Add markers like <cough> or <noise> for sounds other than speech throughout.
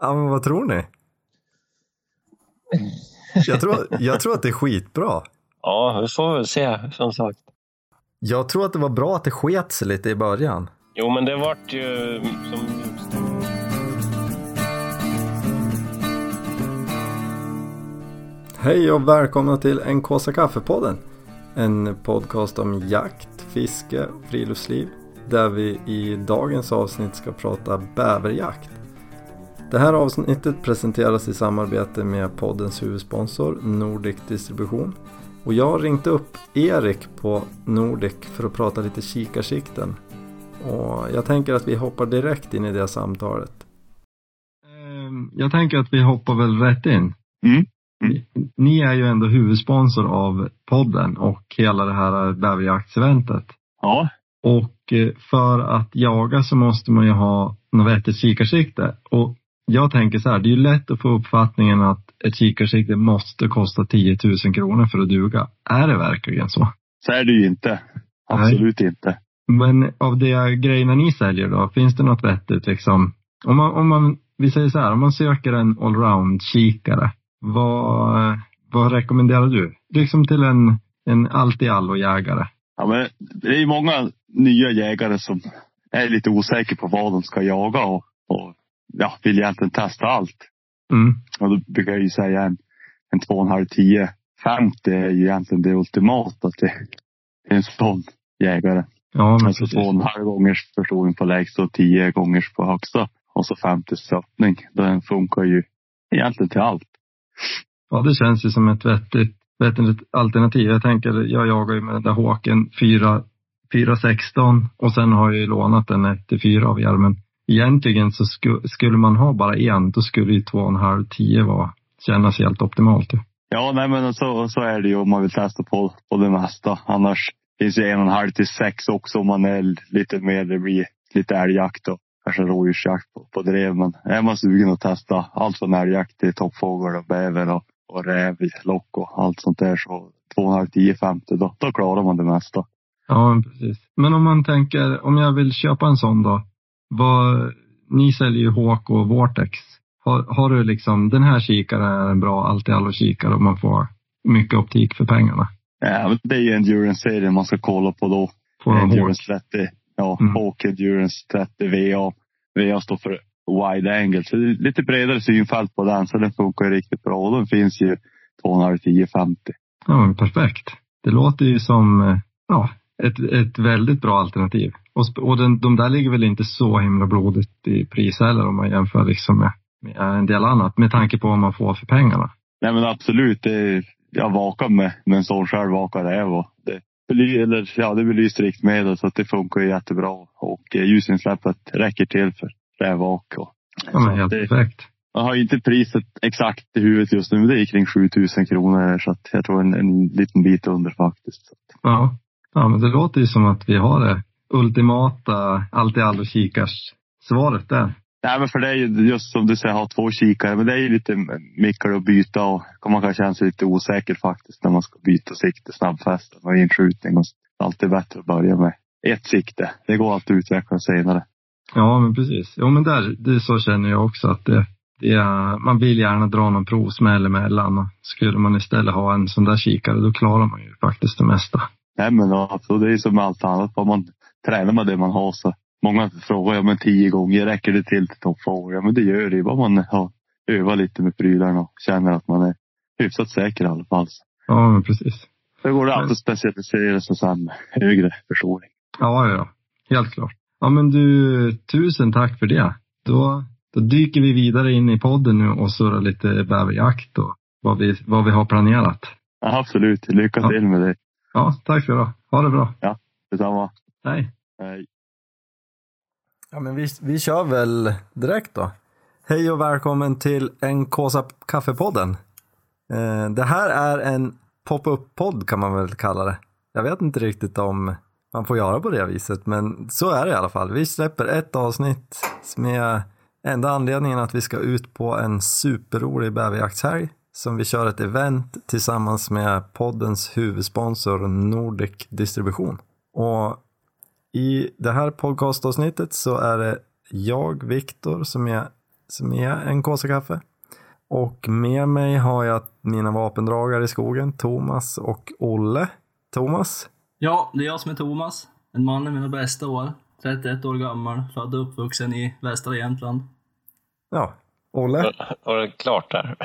Ja, men vad tror ni? Jag tror, jag tror att det är skitbra. Ja, vi får väl se som sagt. Jag tror att det var bra att det sket sig lite i början. Jo, men det vart ju som... Hej och välkomna till En Kåsa Kaffepodden. En podcast om jakt, fiske och friluftsliv. Där vi i dagens avsnitt ska prata bäverjakt. Det här avsnittet presenteras i samarbete med poddens huvudsponsor Nordic Distribution. Och jag har ringt upp Erik på Nordic för att prata lite kikarsikten. Och jag tänker att vi hoppar direkt in i det samtalet. Ehm, Jag tänker att vi hoppar väl rätt in. Mm. Ni- Ni är ju ändå huvudsponsor av podden och hela det här bäverjaktseventet. Ja, Och eh, för att jaga så måste man ju ha något vettigt kikarsikte. Och jag tänker så här, det är ju lätt att få uppfattningen att ett kikarsikte måste kosta 10 000 kronor för att duga. Är det verkligen så? så är det ju inte. Absolut inte. Men av de grejerna ni säljer då, finns det något vettigt liksom? Om man, om man vi säger så här, om man söker en allround-kikare, vad, vad rekommenderar du? Liksom till en, en allt-i-allo-jägare. Ja, men det är ju många nya jägare som är lite osäkra på vad de ska jaga och, och ja, vill egentligen testa allt. Mm. Och då brukar jag ju säga en, en 2,5 10 50 är ju egentligen det ultimata till, till en sån jägare. Ja, men Alltså precis. 2,5 gångers förstoring på lägsta och 10 gångers på högsta. Och så 50 öppning. Den funkar ju egentligen till allt. Ja, det känns ju som ett vettigt, vettigt alternativ. Jag tänker, jag jagar ju med den där Håken 4, 416 och sen har jag ju lånat en 1 till 4 av er. Egentligen så sku, skulle man ha bara en, då skulle ju 2,5 10 vara, kännas helt optimalt. Ja, nej men så, så är det ju om man vill testa på, på det mesta. Annars finns ju en och en halv till sex också om man är lite mer, det blir lite älgjakt och kanske rådjursjakt på, på drev. Men är man sugen att testa allt från älgjakt till toppfågel och bäver och, och räv, lock och allt sånt där så 2,5, 10, 50 då, då klarar man det mesta. Ja, precis. Men om man tänker, om jag vill köpa en sån då. Vad, ni säljer ju HK och Vortex. Har, har du liksom, den här kikaren är en bra allt-i-allo-kikare och man får mycket optik för pengarna. Ja, men det är ju endurance-serien man ska kolla på då. På Hawk. Endurance 30. Ja, Mm. Hawk Endurance 30 VA. VA står för wide angle. Så det är lite bredare synfält på den. Så den funkar ju riktigt bra. Och den finns ju 2,5, 10, 50. Ja, perfekt. Det låter ju som eh, ja, ett, ett väldigt bra alternativ. Och, och den, de där ligger väl inte så himla blodigt i pris heller om man jämför liksom med, med en del annat. Med tanke på vad man får för pengarna. Nej men absolut. Det jag vakar med, med en sån själv vakar räv. Och det, eller, ja, det belyser riktmedel så att det funkar jättebra. Och eh, ljusinsläppet räcker till för rävvak. Ja, men helt det, perfekt. jag har inte priset exakt i huvudet just nu. Men det är kring 7000 kronor. Så att jag tror en, en liten bit under faktiskt. Ja. Ja, men det låter ju som att vi har det ultimata allt-i-allo kikars svaret där. Nej, men för det är ju just som du säger, ha två kikare. Men det är ju lite mycket att byta och man kan känna sig lite osäker faktiskt när man ska byta sikte, snabbfästen och inskjutning. Och alltid bättre att börja med ett sikte. Det går alltid att utveckla senare. Ja, men precis. Jo, men där, det så känner jag också att det, det är, man vill gärna dra någon provsmäll emellan. Skulle man istället ha en sån där kikare, då klarar man ju faktiskt det mesta. Nej, men alltså, det är som med allt annat. Vad man tränar med det man har så. Många frågar, ja men tio gånger, räcker det till till topp? Ja men det gör det. Bara man har övat lite med prylarna och känner att man är hyfsat säker i alla fall. Ja, men precis. Det går alltid att specialisera sig sen med högre förstoring. Ja, ja, ja. Helt klart. Ja, men du, tusen tack för det. Då, då dyker vi vidare in i podden nu och surrar lite bäverjakt och vad vi, vad vi har planerat. Ja, absolut. Lycka Ja. till med det. Ja, tack så du Ha det bra. Detsamma. Hej. Hej. Ja, men vi, vi kör väl direkt då. Hej och välkommen till en Kåsa kaffepodden. Eh, det här är en pop-up-podd kan man väl kalla det. Jag vet inte riktigt om man får göra på det viset, men så är det i alla fall. Vi släpper ett avsnitt med enda anledningen att vi ska ut på en superrolig bäverjaktshelg som vi kör ett event tillsammans med poddens huvudsponsor Nordic Distribution. Och i det här podcastavsnittet så är det jag, Viktor, som är som är en kåsa kaffe. Och med mig har jag mina vapendragare i skogen, Thomas och Olle. Thomas? Ja, det är jag som är Thomas. En man i mina bästa år. 31 år gammal, född och uppvuxen i västra Jämtland. Ja, Olle? Var det klart där?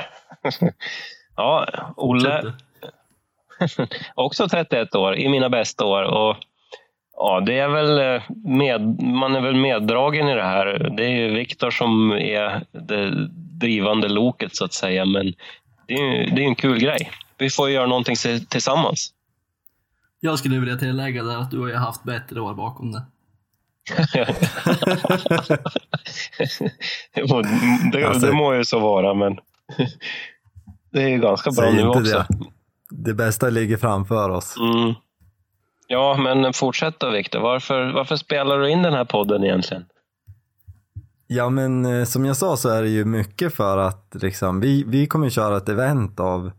<laughs> ja, Olle, <laughs> också 31 år, i mina bästa år. Och Ja, det är väl eh, med, man är väl meddragen i det här. Det är ju Viktor som är det drivande loket så att säga, men det är, det är en kul grej. Vi får göra någonting tillsammans. Jag skulle vilja tillägga där att du har ju haft bättre år bakom det. Det, alltså, det må ju så vara, men det är ju ganska bra nu också. Det. det bästa ligger framför oss. Mm. Ja, men fortsätt då Viktor. Varför, varför spelar du in den här podden egentligen? Ja, men eh, som jag sa så är det ju mycket för att liksom, vi, vi kommer köra ett event av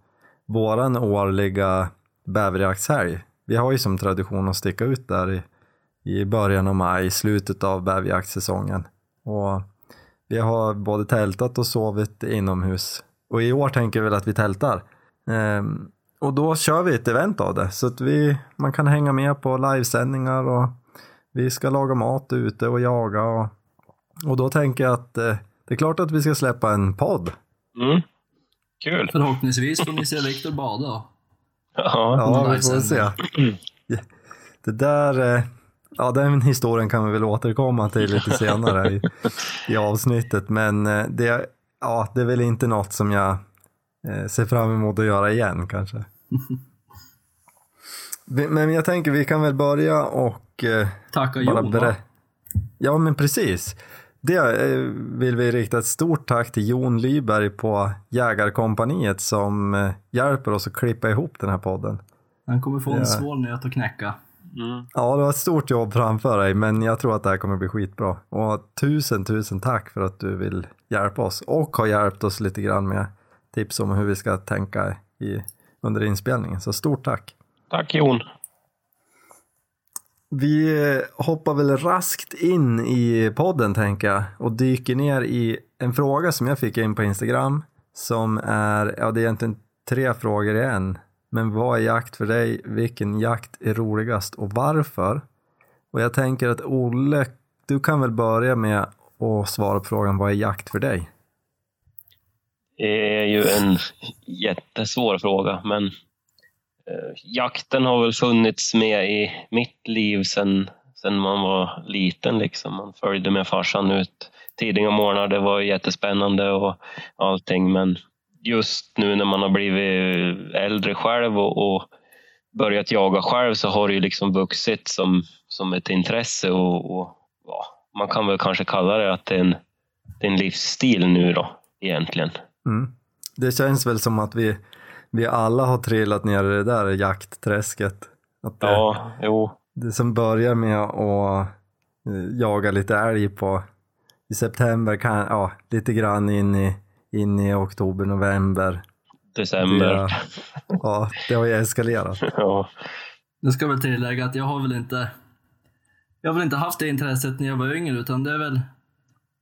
våran årliga bäverjaktshelg. Vi har ju som tradition att sticka ut där i, i början av maj, slutet av bäverjaktssäsongen. Och vi har både tältat och sovit inomhus. Och i år tänker vi väl att vi tältar. Ehm, och då kör vi ett event av det så att vi, man kan hänga med på livesändningar och vi ska laga mat ute och jaga och, och då tänker jag att eh, det är klart att vi ska släppa en podd. Mm. Kul. Förhoppningsvis får ni se Viktor bada. Ja, ja vi får se. Det där, eh, ja den historien kan vi väl återkomma till lite senare i, <laughs> i avsnittet men eh, det, ja, det är väl inte något som jag eh, ser fram emot att göra igen kanske. <laughs> men jag tänker vi kan väl börja och eh, Tacka Jon va? Ja men precis. Det vill vi rikta ett stort tack till Jon Lyberg på Jägarkompaniet som hjälper oss att klippa ihop den här podden. Han kommer få en svår nöt att knäcka. Mm. Ja, det var ett stort jobb framför dig, men jag tror att det här kommer bli skitbra. Och tusen, tusen tack för att du vill hjälpa oss och har hjälpt oss lite grann med tips om hur vi ska tänka i, under inspelningen. Så stort tack! Tack Jon! Vi hoppar väl raskt in i podden tänker jag och dyker ner i en fråga som jag fick in på Instagram som är, ja det är egentligen tre frågor i en. Men vad är jakt för dig? Vilken jakt är roligast och varför? Och jag tänker att Olle, du kan väl börja med att svara på frågan vad är jakt för dig? Det är ju en jättesvår fråga, men eh, jakten har väl funnits med i mitt liv sedan sen man var liten. Liksom. Man följde med farsan ut tidiga morgnar. Det var jättespännande och allting, men just nu när man har blivit äldre själv och, och börjat jaga själv så har det ju liksom vuxit som, som ett intresse och, och ja, man kan väl kanske kalla det att det är en, det är en livsstil nu då egentligen. Mm. Det känns väl som att vi, vi alla har trillat ner i det där jaktträsket. Att det, ja, jo. Det som börjar med att eh, jaga lite älg på i september, kan, ja, lite grann in i, in i oktober, november. December. Det, ja, det har ju eskalerat. <laughs> ja. Nu ska väl tillägga att jag har väl inte jag har väl inte haft det intresset när jag var yngre utan det är väl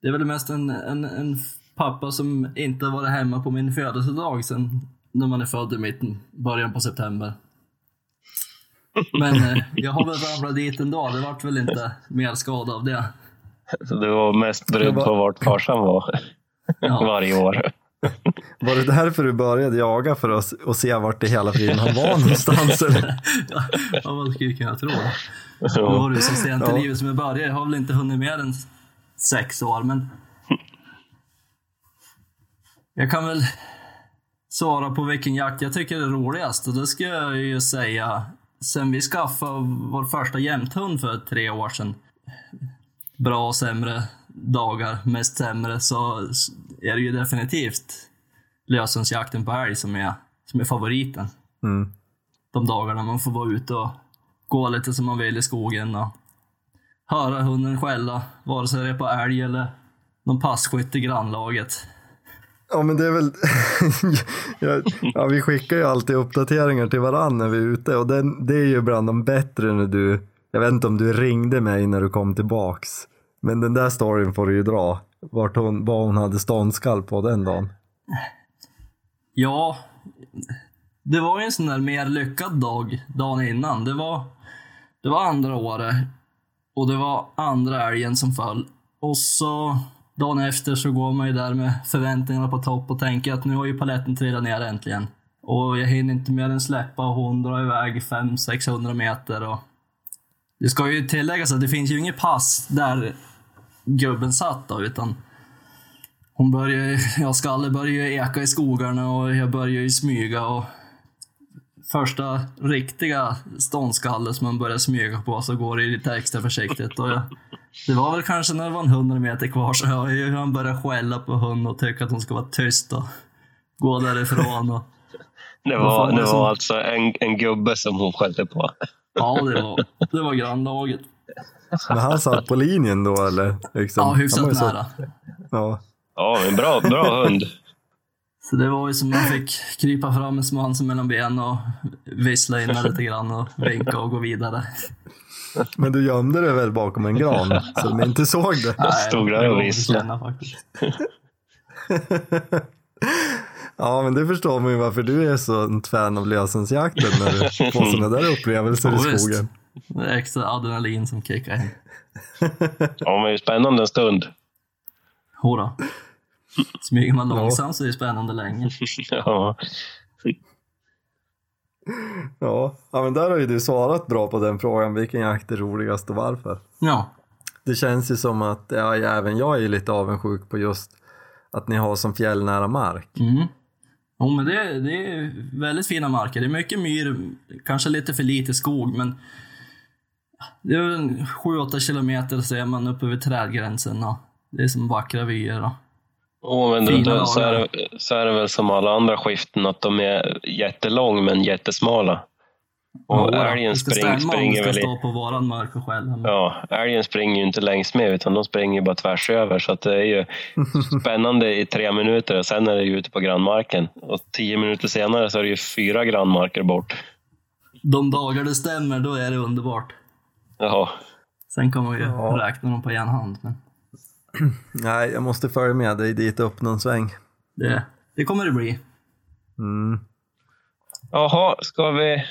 det är väl mest en, en, en pappa som inte varit hemma på min födelsedag sen när man är född i mitten, början på september. Men eh, jag har väl ramlat dit ändå. Det vart väl inte mer skada av det. Så du var mest brydd på vart farsan var ja. <laughs> varje år? <laughs> Var det därför du började jaga för att, att se vart i hela friden han var någonstans? <laughs> Eller? ja, vad skulle kunna tro. Nu var det så sent i livet som jag började. Jag har väl inte hunnit mer än sex år, men jag kan väl svara på vilken jakt jag tycker är roligast och det ska jag ju säga sen vi skaffade vår första jämthund för tre år sedan. Bra och sämre dagar, mest sämre, så är det ju definitivt lösensjakten på älg som är, som är favoriten. Mm. De dagarna man får vara ute och gå lite som man vill i skogen och höra hunden skälla, vare sig det är på älg eller någon passkytt i grannlaget. Ja men det är väl, <laughs> ja, vi skickar ju alltid uppdateringar till varandra när vi är ute och det, det är ju bland de bättre när du, jag vet inte om du ringde mig när du kom tillbaks, men den där storyn får du ju dra. vart hon, vad hon hade ståndskall på den dagen. Ja, det var ju en sån där mer lyckad dag dagen innan. Det var, det var andra året och det var andra älgen som föll. Och så dagen efter så går man ju där med förväntningarna på topp och tänker att nu har ju paletten trillat ner äntligen. Och jag hinner inte mer än släppa och hon drar iväg 500-600 meter. Och det ska ju tilläggas att det finns ju inget pass där gubben satt då, utan hon börjar, ja, Skalle börjar ju eka i skogarna och jag börjar ju smyga och första riktiga ståndskalle som man börjar smyga på så går det lite extra försiktigt. Och jag, det var väl kanske när det var en hundra meter kvar så jag, jag, han började skälla på hunden och tycka att hon ska vara tyst och gå därifrån. Och, Det var, det var alltså en, en gubbe som hon skällde på. ja, det var, det var grannlaget. Men han satt på linjen då eller? Liksom. Ja, Han var hyfsat ju så- nära. Ja. Ja, men bra, bra hund. Så det var ju som man fick krypa fram med svansen mellan benen och vissla in lite grann och vinka och gå vidare. Men du gömde dig väl bakom en gran <laughs> så de inte såg det? Nej, stod där och visslade. <laughs> Ja, men det förstår man ju varför du är så ett fan av lösensjakten när du får sådana där <laughs> upplevelser i skogen. Det är extra adrenalin som kickar in. Ja, men det är spännande en stund. Jodå. Smyger man långsamt så är det spännande länge. <laughs> Ja, Ja. ja, men där har ju du svarat bra på den frågan. Vilken jakt är roligast och varför? Ja, Det känns ju som att ja, även jag är lite avundsjuk på just att ni har som fjällnära mark. Mm. Jo, men det, det är väldigt fina marker. Det är mycket myr, kanske lite för lite skog, men det är väl en 7-8 kilometer så är man uppe vid trädgränsen och det är som vackra vyer. Och, oh, men Fina då, så, är det, så är det väl som alla andra skiften att de är jättelång men jättesmala. Och Ja, älgen det ska spring, springer det väl ska i, stå på våran mark och skälla. men- Ja, älgen springer ju inte längs med utan de springer ju bara tvärs över så att det är ju <laughs> spännande i tre minuter och sen är det ju ute på grannmarken. Och tio minuter senare så är det ju fyra grannmarker bort. De dagar det stämmer, då är det underbart. Jaha. Sen kan man ju Ja. räkna dem på en hand, men <clears throat> Nej, jag måste följa med dig dit upp någon sväng. det, det kommer det bli. Mm. Jaha, ska vi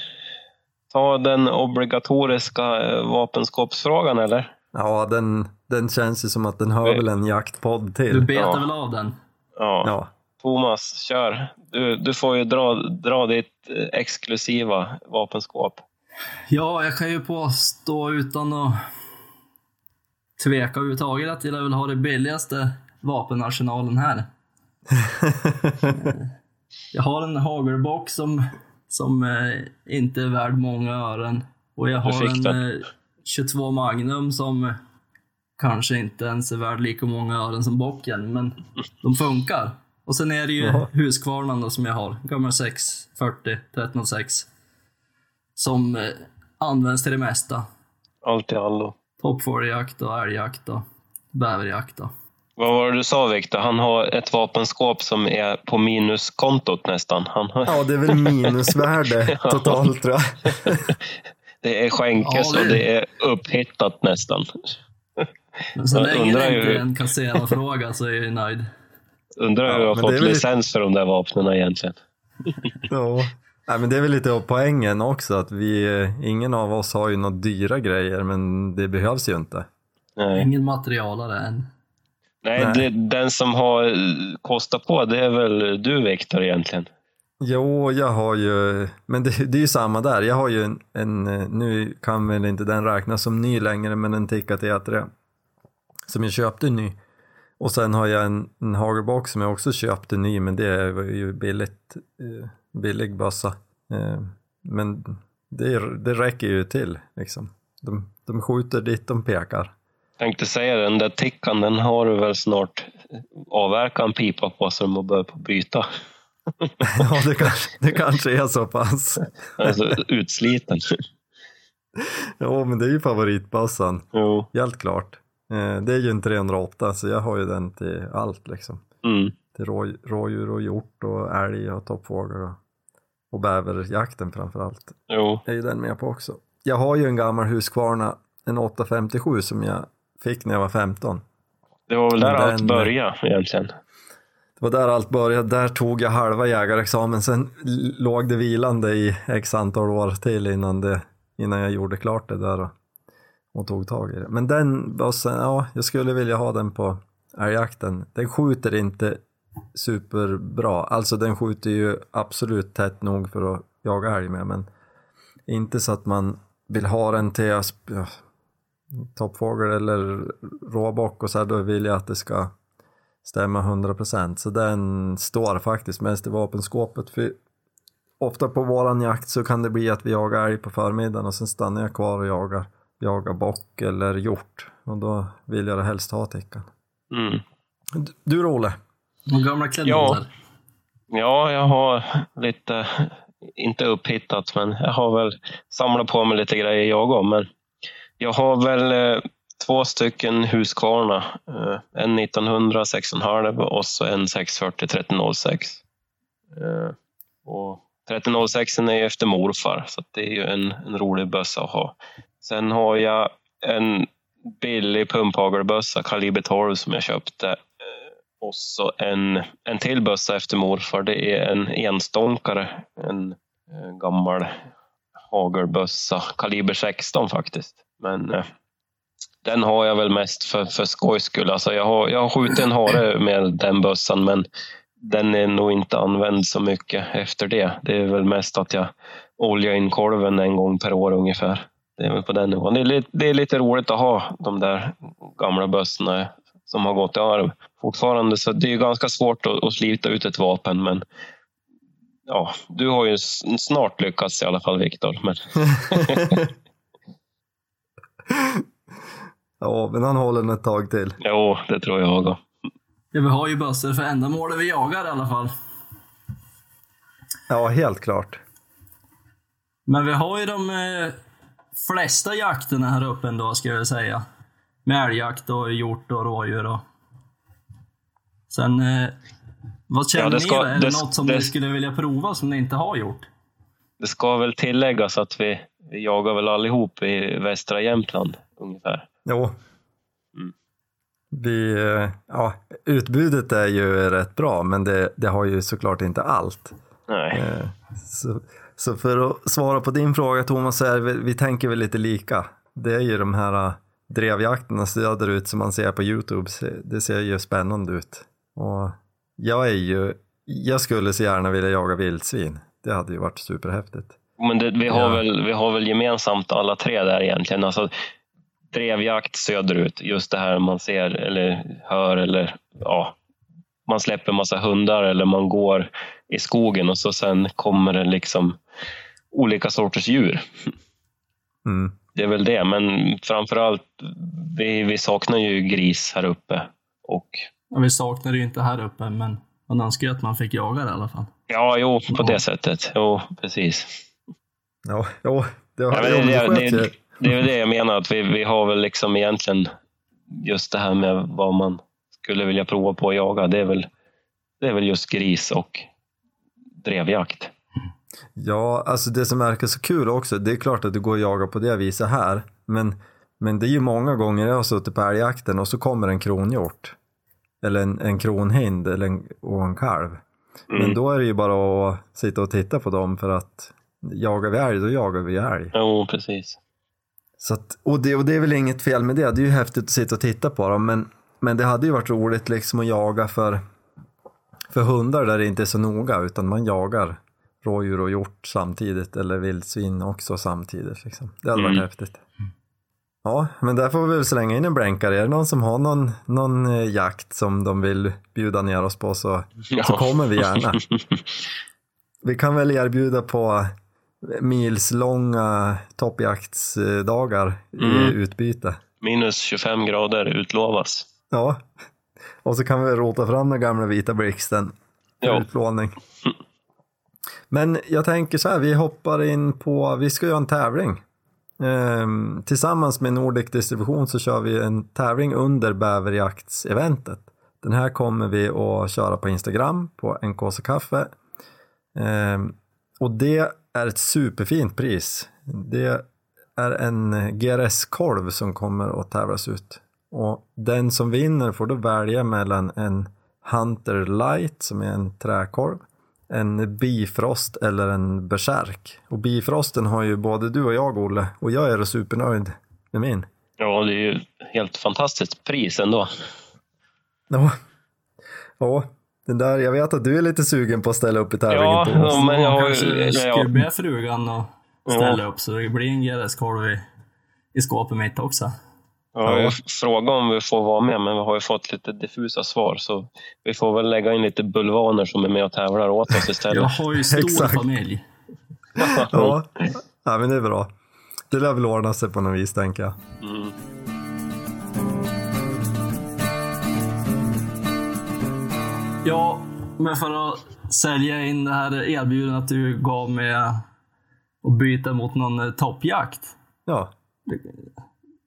ta den obligatoriska eh, vapenskåpsfrågan eller? Ja, den, den känns ju som att den hör Vi- väl en jaktpodd Du till. betar Ja. väl av den? Ja. Ja. Thomas, kör. Du, du får ju dra, dra ditt eh, exklusiva vapenskåp. Ja, jag kan ju påstå utan att tveka överhuvudtaget att jag vill ha det billigaste vapenarsenalen här. <laughs> Jag har en hagelbox som, som eh, inte är värd många ören. Och jag har fick en den. eh, 22 Magnum som kanske inte ens är värd lika många ören som bocken, men de funkar. Och sen är det ju. Husqvarnan då som jag har, gammal 640 1306. Som eh, används till det mesta. Allt i allo. Toppfågeljakt och älgjakt och bäverjakt. Och. Vad var det du sa Viktor? Han har ett vapenskåp som är på minuskontot nästan. Han har, ja, det är väl minusvärde <laughs> totalt tror jag. <laughs> det är skänkes Ja, det- och det är upphittat nästan. Men så länge undrar det inte är en kasserarfråga så är jag ju nöjd. Undrar hur Ja, jag har fått väl- licens för de där vapnen egentligen. Ja. Nej, men det är väl lite av poängen också att vi, eh, ingen av oss har ju några dyra grejer men det behövs ju inte. Nej, Ingen materialare än. Nej, Nej. Det, den som har eh, kostat på det är väl du Viktor egentligen. Jo, jag har ju, men det, det är ju samma där. Jag har ju en, en, eh, nu kan väl inte den räknas som ny längre, men en Tikka T3 som jag köpte ny. Och sen har jag en, en hagelbox som jag också köpte ny, men det var ju billigt, eh, billig bössa. Eh, men det, det räcker ju till liksom. De, de skjuter dit de pekar. Tänkte säga den där tickan, den har du väl snart avverkat en pipa på så de har börjat på byta. <laughs> Ja, det kanske, det kanske är så pass. Alltså utsliten. Jo, men det är ju favoritbössan. Helt klart. Eh, det är ju en 308 så jag har ju den till allt liksom. Mm. Till rå, rådjur och hjort och älg och toppfågel och, och bäverjakten framförallt. Jo. är ju den med på också. Jag har ju en gammal Husqvarna, en 857 som jag fick när jag var 15. Det var väl där Men allt den- började egentligen. Det var där allt började. Där tog jag halva jägarexamen. Sen låg det vilande i x antal år till innan, det, innan jag gjorde klart det där och, och tog tag i det. Men den bössan, ja, jag skulle vilja ha den på älgjakten. Den skjuter inte superbra. Alltså den skjuter ju absolut tätt nog för att jaga älg med, men inte så att man vill ha den till ja, toppfågel eller råbock och så här, då vill jag att det ska stämma 100% så den står faktiskt mest i vapenskåpet för ofta på våran jakt så kan det bli att vi jagar älg på förmiddagen och sen stannar jag kvar och jagar, jagar bock eller hjort och då vill jag det helst ha tickan. Mm. Du- Du Rolle? De gamla klänningar. Ja, jag har lite, inte upphittat, men jag har väl samlat på mig lite grejer jag om. Men jag har väl eh, två stycken Husqvarna. Eh, en 1900 6,5 och så en 640 1306. Eh, och 1306 är ju efter morfar, så det är ju en, en rolig bössa att ha. Sen har jag en billig pumphagelbössa, kaliber 12, som jag köpte och så en, en till bössa efter morfar. Det är en enstånkare. En, eh, gammal hagelbössa. Kaliber 16 faktiskt. Men eh, den har jag väl mest för, för skojs skull. Alltså jag, har, jag har skjutit en hare med den bössan men den är nog inte använd så mycket efter det. Det är väl mest att jag oljar in kolven en gång per år ungefär. Det är väl på den nivån. Det är, lite, det är lite roligt att ha de där gamla bössorna som har gått i arv fortfarande. Så det är ju ganska svårt att, att slita ut ett vapen. Men ja, du har ju snart lyckats i alla fall Viktor. Men <laughs> ja, men han håller den ett tag till. jo, det tror jag också. Ja, vi har ju bössor för ändamålet vi jagar i alla fall. Ja, helt klart. Men vi har ju de eh, flesta jakterna här uppe ändå, ska jag säga. Med älgjakt och hjort och rådjur och... Sen, eh, vad känner Ja, det ni ska- då? Är det, det- något som det- ni skulle vilja prova som ni inte har gjort? Det ska väl tilläggas att vi, vi jagar väl allihop i västra Jämtland ungefär. Jo. Mm. Vi, eh, ja, utbudet är ju rätt bra, men det, det har ju såklart inte allt. Nej. Eh, Så, så för att svara på din fråga Thomas, så är vi, vi tänker väl lite lika. Det är ju de här drevjakterna söderut som man ser på Youtube, det ser ju spännande ut. Och jag är ju, jag skulle så gärna vilja jaga vildsvin. Det hade ju varit superhäftigt. Men det, vi, har Ja. väl, vi har väl gemensamt alla tre där egentligen. Alltså, drevjakt söderut, just det här man ser eller hör eller ja, man släpper massa hundar eller man går i skogen och så sen kommer det liksom olika sorters djur. Mm. Det är väl det, men framförallt vi, vi saknar ju gris här uppe. Och Ja, vi saknar det ju inte här uppe, men man önskar ju att man fick jaga det i alla fall. ja, jo, på Ja. det sättet. Jo, precis. Ja, jo, det har Ja, det, det, det det, är väl det jag menar, att vi, vi har väl liksom egentligen just det här med vad man skulle vilja prova på att jaga. Det är väl, det är väl just gris och drevjakt. Ja, alltså det som verkar så kul också, det är klart att du går och jagar på det viset här, men, men det är ju många gånger jag har suttit på älgjakten och så kommer en kronhjort. Eller en, en kronhind eller en, och en kalv. Men Mm. då är det ju bara att sitta och titta på dem för att jagar vi älg, då jagar vi älg. Jo, precis. Så att, och, det, och det är väl inget fel med det, det är ju häftigt att sitta och titta på dem, men, men det hade ju varit roligt liksom att jaga för, för hundar där det inte är så noga, utan man jagar rådjur och hjort samtidigt, eller vildsvin också samtidigt. Liksom. Det hade varit Mm. häftigt. Ja, men där får vi väl slänga in en blänkare. Är det någon som har någon, någon eh, jakt som de vill bjuda ner oss på så, Ja. så kommer vi gärna. <laughs> Vi kan väl erbjuda på milslånga toppjaktsdagar i Mm. utbyte. Minus 25 grader utlovas. Ja, och så kan vi rota fram den gamla vita blixten för Ja. utlåning. <laughs> Men jag tänker så här, vi hoppar in på, vi ska göra en tävling. Ehm, tillsammans med Nordic Distribution så kör vi en tävling under bäverjaktseventet. Den här kommer vi att köra på Instagram på NKC Kaffe. Ehm, och det är ett superfint pris. Det är en GRS-kolv som kommer att tävlas ut. Och den som vinner får då välja mellan en Hunter Light som är en träkorv, en Bifrost eller en Berserk. Och Bifrosten har ju både du och jag, Olle, och jag är supernöjd med min. Ja, det är ju helt fantastiskt pris ändå. Ja, ja den där, jag vet att du är lite sugen på att ställa upp i tävlingen Ja, Thomas. ja, men jag har ju... ja, skulle be frugan att ställa upp så det blir en GRS-korv i, i skåpet mitt också. Jag har ju frågat om vi får vara med, men vi har ju fått lite diffusa svar. Så vi får väl lägga in lite bulvaner som är med och tävlar åt oss Jag istället. har ju stor <laughs> Exakt. familj. Ja, ja, men det är bra. Det lär väl ordna sig på något vis, tänker jag. Mm. Ja, men för att sälja in det här erbjudandet du gav med att byta mot någon toppjakt. Ja,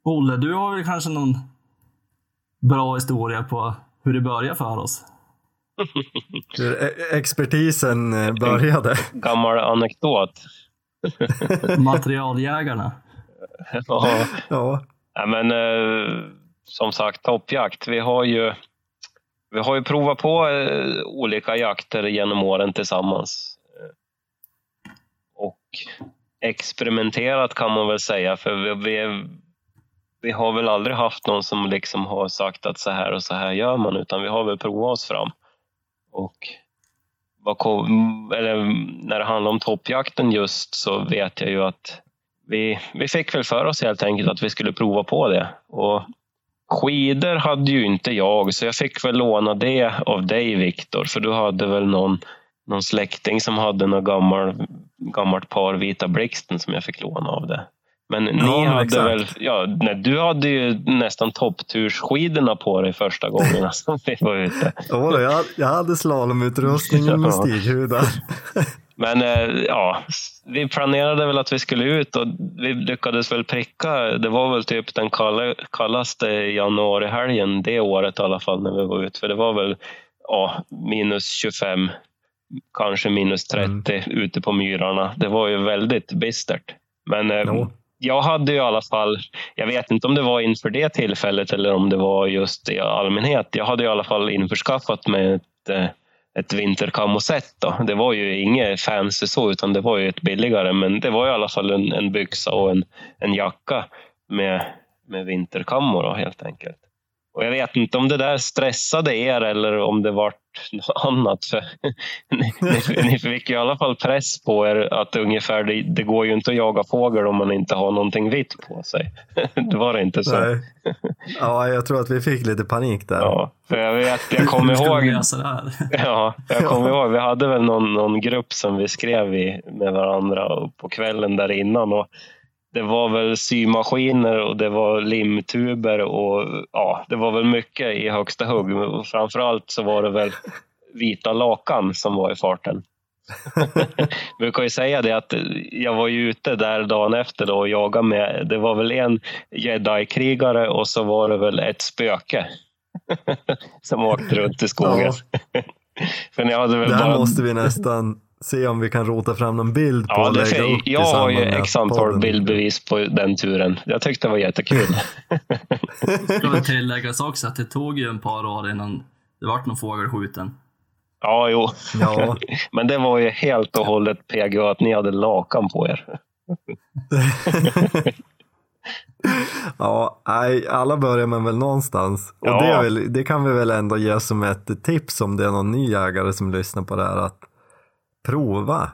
Olle, du har väl kanske någon bra historia på hur det började för oss? hur e- expertisen eh, började. Gammal anekdot. <laughs> <laughs> Materialjägarna. Ja. Ja, Ja, men eh, som sagt, toppjakt. Vi har ju, vi har ju provat på eh, olika jakter genom åren tillsammans. Och experimenterat kan man väl säga, för vi, vi, vi har väl aldrig haft någon som liksom har sagt att så här och så här gör man, utan vi har väl provat oss fram. Och vad kom, eller, när det handlar om toppjakten just så vet jag ju att vi, vi fick väl för oss helt enkelt att vi skulle prova på det. Och skidor hade ju inte jag, så jag fick väl låna det av dig Viktor, för du hade väl någon, någon släkting som hade något gammal, gammalt par Vita Blixten som jag fick låna av det. Men ni men hade exakt. väl, ja, nej, du hade ju nästan topptursskidorna på dig första gångerna <laughs> som vi var ute. ja jag, jag hade slalomutrustningen med <laughs> Ja. stighudar. <laughs> Men eh, ja, vi planerade väl att vi skulle ut och vi lyckades väl pricka. Det var väl typ den kalla, kallaste januarihelgen det året i alla fall när vi var ute. För det var väl ja, minus 25, kanske minus 30 ute på myrarna. Det var ju väldigt bistert. Men eh, Jo jag hade ju i alla fall, jag vet inte om det var inför det tillfället eller om det var just i allmänhet. Jag hade i alla fall införskaffat mig ett, eh, ett vinterkamosett. Då. Det var ju inget fancy så, utan det var ju ett billigare. Men det var i alla fall en, en byxa och en, en jacka med, med vinterkammo helt enkelt. Och jag vet inte om det där stressade er eller om det vart något <laughs> annat. För ni, ni, fick i alla fall press på er att ungefär det, det går ju inte att jaga fågel om man inte har någonting vitt på sig. <laughs> Det var det inte så? Nej. Ja, jag tror att vi fick lite panik där. Ja, för jag vet, jag kommer ihåg? <laughs> Ja, jag kommer ihåg. Vi hade väl någon, någon grupp som vi skrev i med varandra på kvällen där innan. Och det var väl symaskiner och det var limtuber och ja, det var väl mycket i högsta hugg. Och framförallt så var det väl vita lakan som var i farten. Jag <laughs> brukar ju säga det att jag var ju ute där dagen efter då och jagade med, det var väl en jedi-krigare och så var det väl ett spöke <laughs> som åkte runt i skogen. <laughs> För ni hade väl Det här bara... måste vi nästan se om vi kan rota fram någon bild på Ja, och det lägga för, upp jag har ju x antal bildbevis på den turen. Jag tyckte det var jättekul. <laughs> Ska väl tilläggas också att det tog ju en par år innan det vart någon fågel skjuten. Ja, jo. Ja, <laughs> Men det var ju helt och hållet PGA att ni hade lakan på er. <laughs> ja nej, alla börjar man väl någonstans. Och Ja. det, är väl, det kan vi väl ändå ge som ett tips om det är någon ny jägare som lyssnar på det här. Att prova.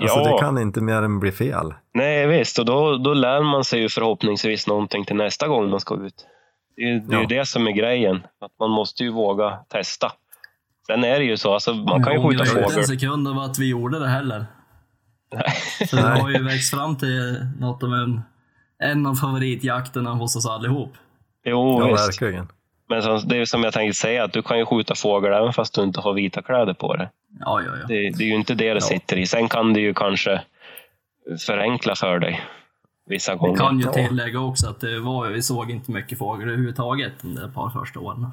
Alltså Ja. det kan inte mer än bli fel. Nej, visst. Och då, då lär man sig ju förhoppningsvis någonting till nästa gång man ska ut. Det är det, är ju det som är grejen. Att man måste ju våga testa. Sen är det ju så, alltså, man kan ju Jag skjuta ångrar inte fågel. en sekund av att vi gjorde det heller. För det har ju växt fram till något av en, en av favoritjakterna hos oss allihop. Jo, Ja, visst. verkligen. Men som, det är som jag tänkte säga, att du kan ju skjuta fågel även fast du inte har vita kläder på dig. Ja, ja, ja. Det, det är ju inte det det sitter i. Sen kan det ju kanske förenkla för dig vissa gånger. kan ju tillägga också att det var, vi såg inte mycket fågel överhuvudtaget de där par första åren.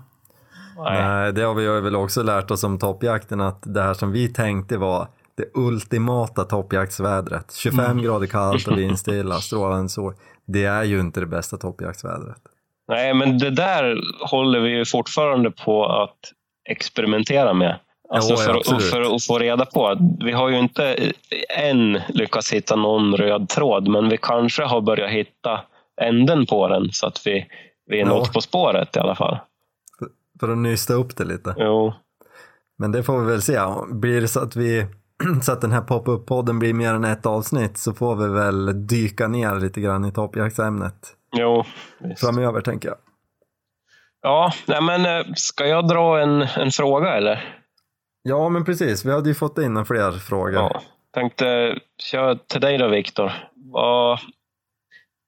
Nej. Nej, det har vi väl också lärt oss om toppjakten att det här som vi tänkte var det ultimata toppjaktsvädret. 25 Mm. grader kallt och vindstilla, strålande sol. Det är ju inte det bästa toppjaktsvädret. Nej, men det där håller vi ju fortfarande på att experimentera med. Alltså Jo, ja, för, för att få reda på. Vi har ju inte än lyckats hitta någon röd tråd, men vi kanske har börjat hitta änden på den så att vi, vi är Ja. något på spåret i alla fall. För att nysta upp det lite. Jo, Men det får vi väl se. Blir det så att vi <clears throat> så att den här pop-up-podden blir mer än ett avsnitt så får vi väl dyka ner lite grann i toppjaktsämnet jo. Visst. framöver tänker jag. Ja, nej, men eh, ska jag dra en, en fråga eller? Ja, men precis. Vi hade ju fått in fler frågor. Ja. Tänkte köra till dig då, Viktor. Vad,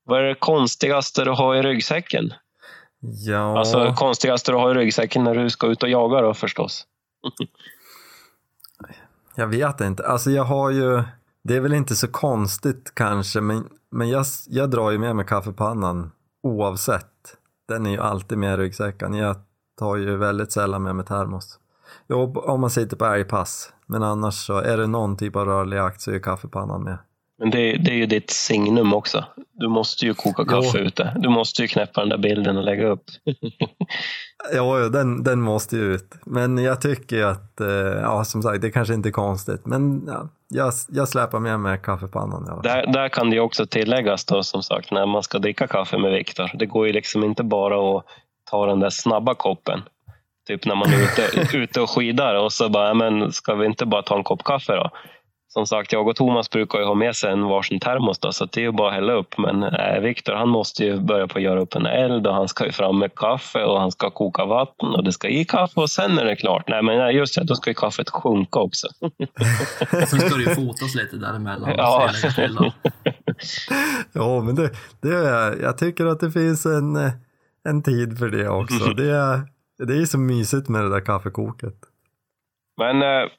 vad är det konstigaste du har i ryggsäcken? Ja, Alltså konstigaste du har i ryggsäcken när du ska ut och jaga då förstås. jag vet inte. Alltså jag har ju, det är väl inte så konstigt kanske, men, men jag, jag drar ju med mig kaffepannan oavsett. Den är ju alltid med i ryggsäcken. Jag tar ju väldigt sällan med mig termos. Jo, om man sitter på älgpass. Men annars så är det någon typ av rörlig jakt så är kaffepannan med. Men det, det är ju ditt signum också. Du måste ju koka kaffe ute. Du måste ju knäppa den där bilden och lägga upp. <laughs> Ja, ja, den, den måste ju ut. Men jag tycker ju att, eh, ja som sagt, det kanske inte är konstigt. Men ja, jag, jag släpar med mig kaffepannan. Där, där kan det också tilläggas då som sagt när man ska dricka kaffe med Viktor. Det går ju liksom inte bara att ta den där snabba koppen. Typ när man är ute, <laughs> ute och skidar och så bara, "Ja, men ska vi inte bara ta en kopp kaffe då? Som sagt, jag och Thomas brukar ju ha med sig en varsin termos då, så det är ju bara att hälla upp. Men äh, Viktor han måste ju börja på att göra upp en eld och han ska ju fram med kaffe och han ska koka vatten och det ska i kaffe och sen är det klart. Nej men nej, just det, då ska ju kaffet sjunka också. <laughs> Sen ska det ju fotas lite däremellan. Ja. <laughs> Ja, men det, det är, jag tycker att det finns en, eh, en tid för det också. <laughs> Det är, det är så mysigt med det där kaffekoket. Men eh,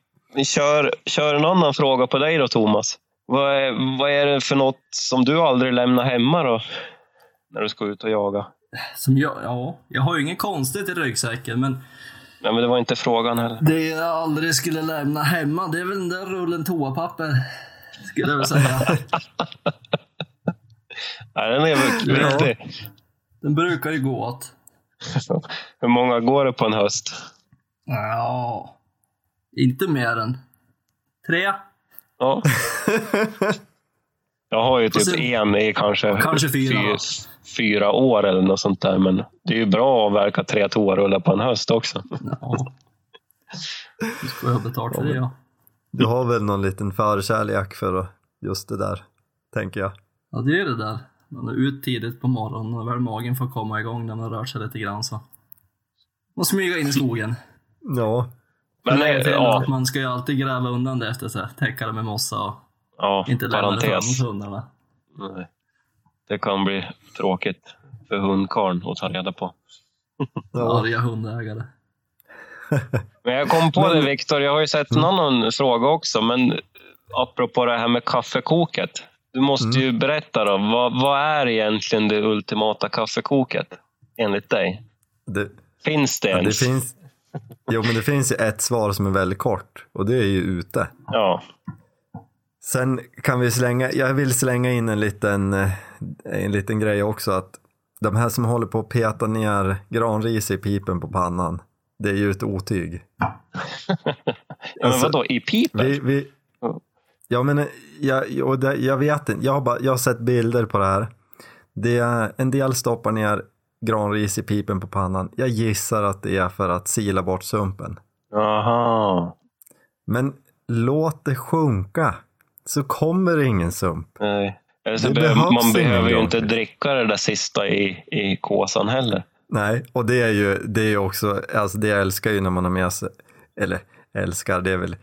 kör, kör en annan fråga på dig då Thomas. Vad är, vad är det för något som du aldrig lämnar hemma då? När du ska ut och jaga? Som jag, ja, jag har ju inget konstigt i ryggsäcken, men Nej men det var inte frågan heller. det jag aldrig skulle lämna hemma, det är väl den där rullen toapapper. Skulle jag väl säga. <laughs> Nej, den är väl Ja. viktig. Den brukar ju gå åt. <laughs> Hur många går det på en höst? Ja, inte mer än tre. Ja. <laughs> Jag har ju typ sen- en i kanske, Kanske fyra, fy- då. fyra år eller något sånt där. Men det är ju bra att verka tre toarullar på en höst också. Ja. Du ska jag ha betalt för det, ja. Du har väl någon liten förkärlek för just det där, tänker jag. Ja, det är det där. Man är ut tidigt på morgonen och väl magen får komma igång när man rör sig lite grann så. Och smyga in i skogen. Ja, Men till ja, att man ska ju alltid gräva undan det efter sig. Täcka det med mossa och ja, inte lämna det fram hundarna. Nej. Det kan bli tråkigt för hundkarln att ta reda på. ja. Arga hundägare. <laughs> Men jag kom på det Viktor, jag har ju sett en annan fråga också, men apropå det här med kaffekoket. Du måste ju berätta då, vad, vad är egentligen det ultimata kaffekoket enligt dig? Det, Finns det ja, det ens? finns, jo, men det finns ju ett svar som är väldigt kort och det är ju ute. Ja. Sen kan vi slänga, jag vill slänga in en liten, eh, en liten grej också att de här som håller på att peta ner granris i pipen på pannan, det är ju ett otyg. <laughs> ja men Alltså, vadå, i pipen? Vi, vi, Ja. men eh, jag, och det, jag vet inte, jag har, bara, jag har sett bilder på det här. Det är, en del stoppar ner granris i pipen på pannan. Jag gissar att det är för att sila bort sumpen. Aha. Men låt det sjunka, så kommer det ingen sump. Nej. Eller så Det behövs man behöver ju inte dricka det där sista i, i kåsan heller. Nej, och det är ju det är också, alltså det jag älskar ju när man har med sig, eller älskar, det är väl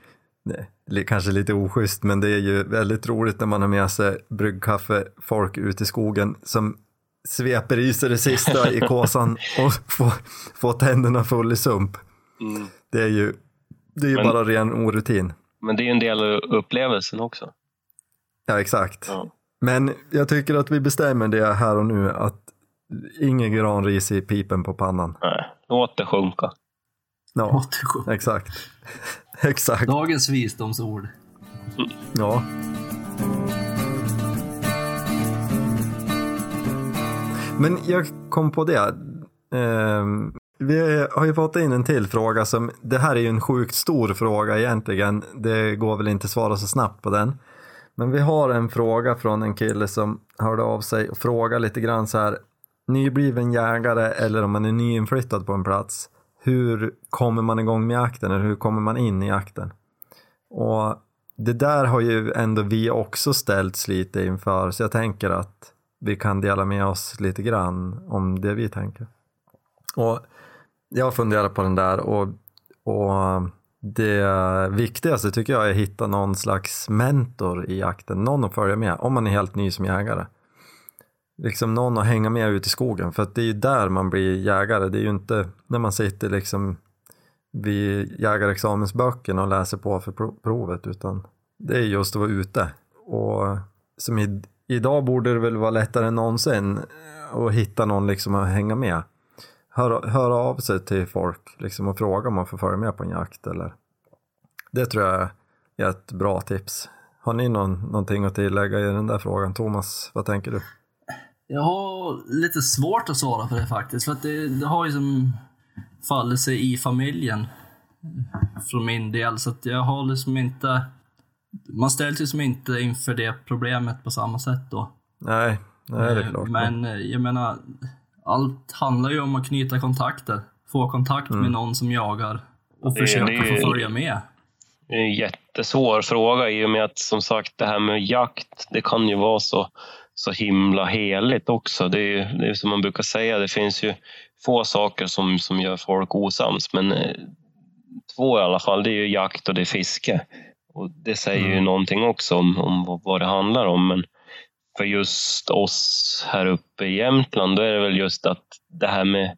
nej, kanske lite oschysst, men det är ju väldigt roligt när man har med sig bryggkaffe-folk ut i skogen som sveper i sig det sista i kåsan och får, får tänderna full i sump. Mm. Det är ju, det är ju Men- bara ren orutin. Men det är ju en del av upplevelsen också. Ja, exakt. Ja. Men jag tycker att vi bestämmer det här och nu att ingen granris i pipen på pannan. Nej, låt det sjunka. Ja, Återsjung. exakt. <laughs> exakt. Dagens visdomsord. Ja. Men jag kom på det. Ehm, vi har ju fått in en till fråga som, det här är ju en sjukt stor fråga egentligen. Det går väl inte att svara så snabbt på den. Men vi har en fråga från en kille som hörde av sig och frågade lite grann så här. Nybliven jägare eller om man är nyinflyttad på en plats. Hur kommer man igång med jakten eller hur kommer man in i jakten? Och det där har ju ändå vi också ställts lite inför så jag tänker att vi kan dela med oss lite grann om det vi tänker. Och jag funderar på den där och, och det viktigaste tycker jag är att hitta någon slags mentor i jakten, någon att följa med om man är helt ny som jägare. Liksom någon att hänga med ut i skogen för att det är ju där man blir jägare, det är ju inte när man sitter liksom vid jägarexamensböckerna och läser på för provet utan det är just att vara ute. Och som i, idag borde det väl vara lättare än någonsin eh, att hitta någon liksom att hänga med. Höra, höra av sig till folk liksom och fråga om man får följa med på en jakt eller det tror jag är ett bra tips. Har ni någon, någonting att tillägga i den där frågan? Thomas, vad tänker du? Jag har lite svårt att svara på det faktiskt, för att det, det har ju som fallit sig i familjen från min del, så att jag har liksom inte... Man ställs ju som inte inför det problemet på samma sätt då. Nej, nej det är klart. Men eh, jag menar, allt handlar ju om att knyta kontakter. Få kontakt med någon som jagar och Det- försöka det är ju- få följa med. Det är en jättesvår fråga i och med att som sagt det här med jakt, det kan ju vara så, så himla heligt också. Det är ju det är som man brukar säga, det finns ju få saker som, som gör folk osams, men eh, två i alla fall, det är ju jakt och det är fiske. Och det säger ju Mm. någonting också om, om vad- det handlar om. Men för just oss här uppe i Jämtland, då är det väl just att det här med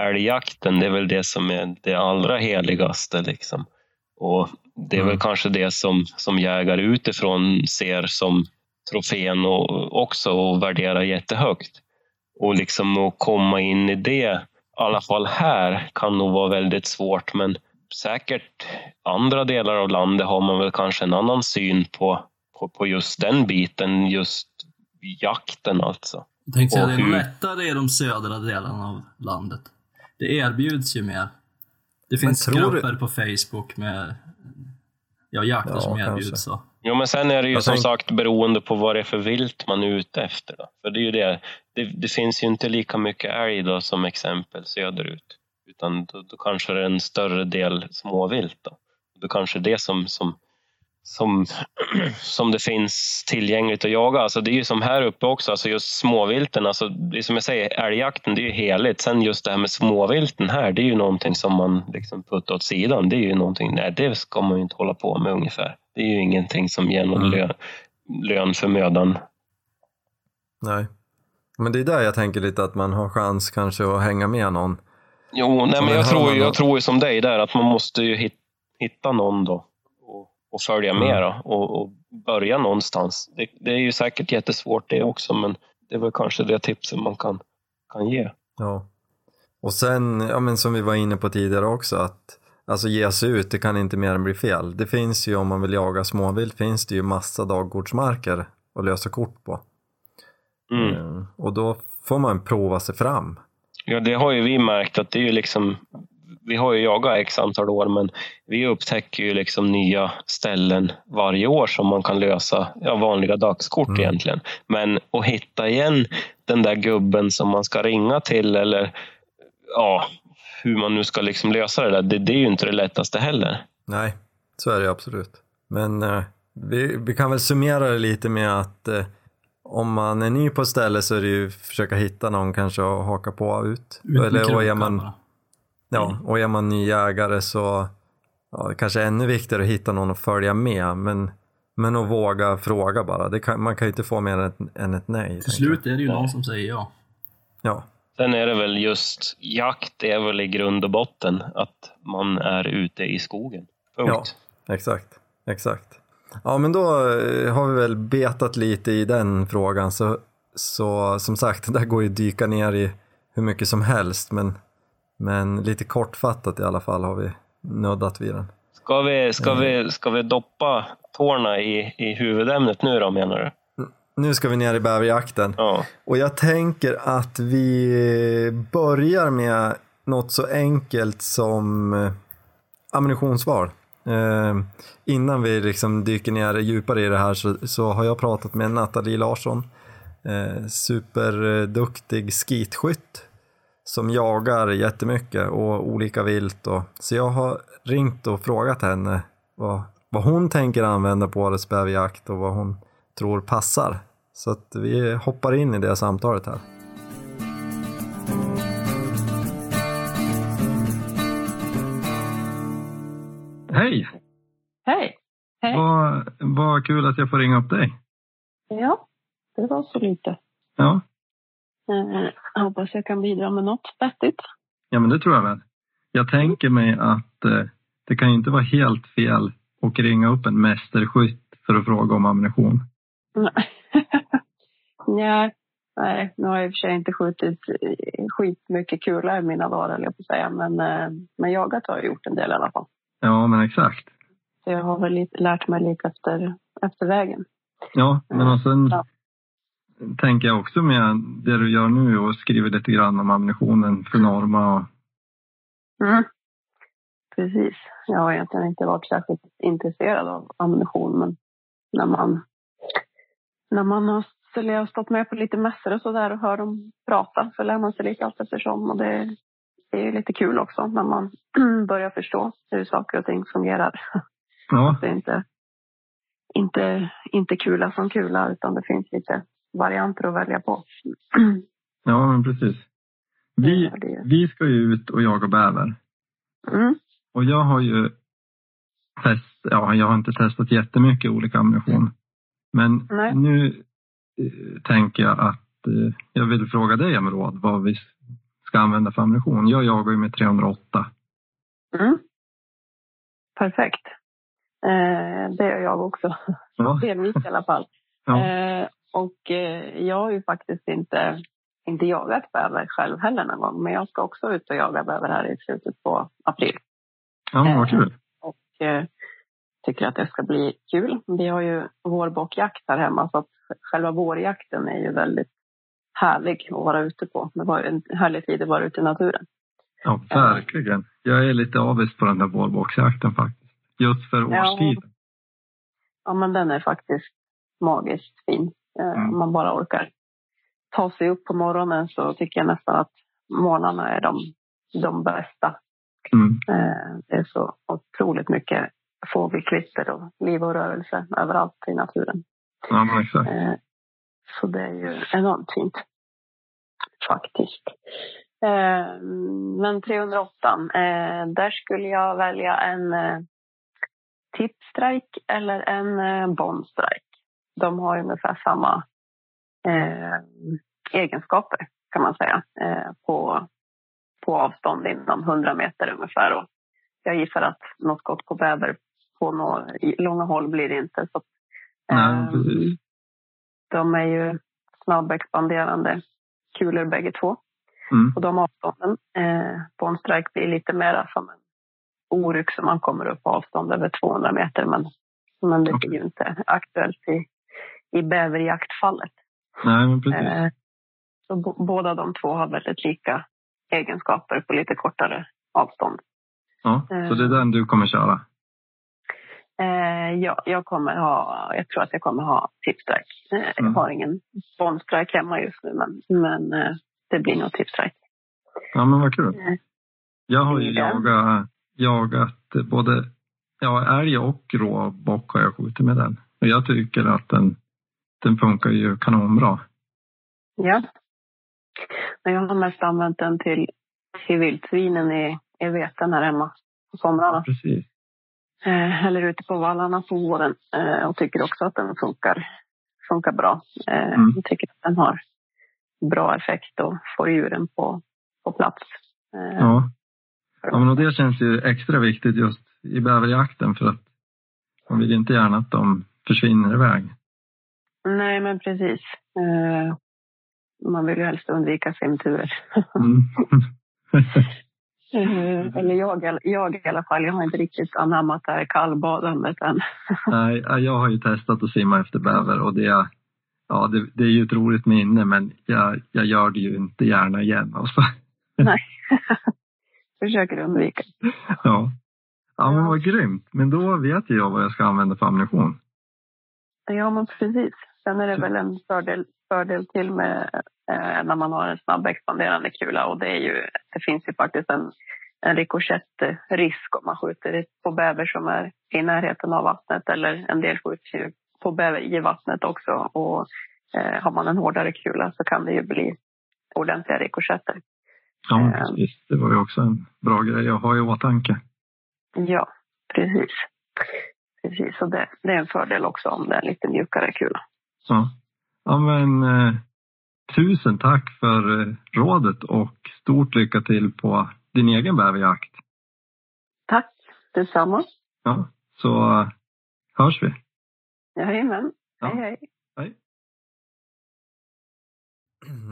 älgjakten, det är väl det som är det allra heligaste. Liksom. Och det är väl Mm. kanske det som, som jägare utifrån ser som trofén och också och värderar jättehögt. Och liksom att komma in i det, i alla fall här, kan nog vara väldigt svårt. Men säkert andra delar av landet har man väl kanske en annan syn på, på, på just den biten, just jakten alltså. Jag tänkte säga, det är lättare i de södra delarna av landet. Det erbjuds ju mer. Det finns tror du- grupper på Facebook med ja, jakter Ja, som kanske. erbjuds. Så. Jo, men sen är det ju Jag som tänk- sagt beroende på vad det är för vilt man är ute efter. Då. För det är ju det. det. Det finns ju inte lika mycket älg då som exempel söderut. Utan då, då kanske det är en större del småvilt. Då, då kanske det som, som, som, <clears throat> som det finns tillgängligt att jaga. Alltså det är ju som här uppe också, alltså just småvilten. Alltså det är som jag säger, älgjakten det är ju heligt. Sen just det här med småvilten här, det är ju någonting som man liksom puttar åt sidan. Det är ju någonting, nej det ska man ju inte hålla på med ungefär. Det är ju ingenting som ger någon Mm. lön, lön för mödan. Nej. Men det är där jag tänker lite att man har chans kanske att hänga med någon. Jo, nej, men en jag tror, jag tror ju som dig där att man måste ju hit, hitta någon då och, och följa Mm. med då, och, och börja någonstans. Det, det är ju säkert jättesvårt det också, men det är väl kanske det tipset man kan, kan ge. Ja. Och sen, ja men som vi var inne på tidigare också, att alltså ge sig ut, det kan inte mer än bli fel. Det finns ju om man vill jaga småvilt, finns det ju massa dagkortsmarker att lösa kort på. Mm. Eh, Och då får man prova sig fram. Ja, det har ju vi märkt att det är ju liksom vi har ju jagat x antal år men vi upptäcker ju liksom nya ställen varje år som man kan lösa ja, vanliga dagskort Mm. egentligen. Men att hitta igen den där gubben som man ska ringa till eller ja, hur man nu ska liksom lösa det där, det, det är ju inte det lättaste heller. Nej, så är det absolut. Men eh, vi, vi kan väl summera det lite med att eh, om man är ny på ett ställe så är det ju försöka hitta någon kanske att haka på ut. Ut Eller, och, är man, ja, och är man ny jägare så ja, kanske är ännu viktigare att hitta någon att följa med. Men, men att våga fråga bara. Det kan, man kan ju inte få mer än ett, än ett nej. Till slut är det ju någon som säger ja. Ja, Sen är det väl just jakt är väl i grund och botten att man är ute i skogen. Punkt. exakt. Exakt. Ja, men då eh, har vi väl betat lite i den frågan. Så, så som sagt, <laughs> där går ju dyka ner i hur mycket som helst. Men, men lite kortfattat i alla fall har vi nuddat vid den. Ska vi, ska vi, ska vi doppa tårna i, i huvudämnet nu då menar du? nu ska vi ner i bäverjakten. Ja. Och jag tänker att vi börjar med något så enkelt som eh, ammunitionsval. Eh, innan vi liksom dyker ner djupare i det här så, så har jag pratat med Nathalie Larsson, eh, superduktig skitskytt som jagar jättemycket och olika vilt. Och, så jag har ringt och frågat henne vad, vad hon tänker använda på årets bäverjakt och vad hon tror passar. Så att vi hoppar in i det samtalet här. Hej! Hej! Hej. Vad, vad kul att jag får ringa upp dig. Ja, det var så lite. Ja, Eh, jag hoppas jag kan bidra med något vettigt. ja men det tror jag väl. Jag tänker mig att eh, det kan ju inte vara helt fel att ringa upp en mästerskytt för att fråga om ammunition. <laughs> Nej. Nej, nu har jag i och för sig inte skjutit eh, skitmycket kulor i mina dagar, eller jag på säga. Men, eh, men jagat har jag gjort en del i alla fall. Ja, men exakt. Så jag har väl lite, lärt mig lite efter, efter vägen. Ja, men och sen Ja. tänker jag också med det du gör nu och skriver lite grann om ammunitionen för Norma och Mm. Precis. Jag har egentligen inte varit särskilt intresserad av ammunition, men när man, när man har eller jag har stått med på lite mässor och sådär och hör dem prata så lär man sig lite allt eftersom. Och det, det är ju lite kul också när man <clears throat> börjar förstå hur saker och ting fungerar. ja, Det är inte, inte, inte kula som kula utan det finns lite varianter att välja på. <clears throat> ja men precis. Vi, Ja, det- vi ska ju ut och jaga bäver. Mm. Och jag har ju test, ja, jag har inte testat jättemycket olika ammunition. Men Nej. nu eh, tänker jag att eh, jag vill fråga dig om råd vad vi ska använda för ammunition. Jag jagar ju med 308. Mm. Perfekt. Eh, det gör jag också. Ja, Delvis i alla fall. <laughs> ja, Eh, och eh, jag har ju faktiskt inte, inte jagat bäver själv heller någon gång. Men jag ska också ut och jaga bäver här i slutet på april. ja men vad kul. Och eh, tycker att det ska bli kul. Vi har ju vårbockjakt här hemma så att själva vårjakten är ju väldigt härlig att vara ute på. Det var en härlig tid att vara ute i naturen. Ja, verkligen. Jag är lite avis på den där vårbocksjakten faktiskt. Just för Ja. årstiden. Ja, men den är faktiskt magiskt fin. Eh, Mm. Om man bara orkar ta sig upp på morgonen så tycker jag nästan att morgnarna är de, de bästa. Mm. Eh, Det är så otroligt mycket fågelkvitter och liv och rörelse överallt i naturen. Ja, men exakt. Så det är ju enormt fint. Faktiskt. Eh, Men 308, eh, där skulle jag välja en eh, tipstrike eller en eh, bombstrike. De har ungefär samma egenskaper kan man säga på, på avstånd inom 100 meter ungefär. Och jag gissar att något skott på bäver på några långa håll blir det inte. Så, Nej, eh, precis. De är ju snabbexpanderande kulor bägge två Mm. på de avstånden. Eh, på en strike blir lite mer som en oryck som man kommer upp på avstånd över 200 meter. Men, men det blir ju inte aktuellt i, i bäverjaktfallet. Nej, men precis. Eh, så båda de två har väldigt lika egenskaper på lite kortare avstånd. Ja, så det är den du kommer köra? Eh, ja, jag kommer ha, jag tror att jag kommer ha tipstrike. Eh, Jag Mm. har ingen bombstrike hemma just nu, men, men eh, det blir nog tipstrike. Ja, men vad kul. Jag har ju Ja. jagat, jagat både ja, älg och råbock har jag skjutit med den. Och jag tycker att den, den funkar ju kanonbra. Ja. Men jag har mest använt den till, till vildsvinen i, i veten här hemma på somrarna. Precis. Eh, eller ute på vallarna på våren. Eh, och tycker också att den funkar, funkar bra. Eh, Mm. Jag tycker att den har bra effekt och får djuren på, på plats. Eh, Ja. ja, men och det känns ju extra viktigt just i bäverjakten för att man vill inte gärna att de försvinner iväg. Nej, men precis. Eh, man vill ju helst undvika simturer. Mm. <laughs> <laughs> Eh, eller jag, jag i alla fall. Jag har inte riktigt anammat det här kallbadandet än. <laughs> Nej, jag har ju testat att simma efter bäver och det, ja, det, det är ju ett roligt minne men jag, jag gör det ju inte gärna igen. Alltså. <laughs> Nej. <laughs> Försöker undvika. Ja. ja, men vad grymt. Men då vet jag vad jag ska använda för ammunition. Ja, men precis. Sen är det väl en fördel, fördel till med när man har en snabb expanderande kula och det är ju, det finns ju faktiskt en, en rikoschettrisk om man skjuter på bäver som är i närheten av vattnet eller en del skjuter ju på bäver i vattnet också och eh, har man en hårdare kula så kan det ju bli ordentliga rikoschetter. Ja, Eh. precis. Det var ju också en bra grej att ha i åtanke. Ja, precis. Precis, och det, det är en fördel också om det är en lite mjukare kula. Ja, ja men eh, tusen tack för eh, rådet och stort lycka till på din egen bäverjakt. Tack detsamma. Ja, så eh, hörs vi. Jajamän. Ja. Hej, hej. Hej.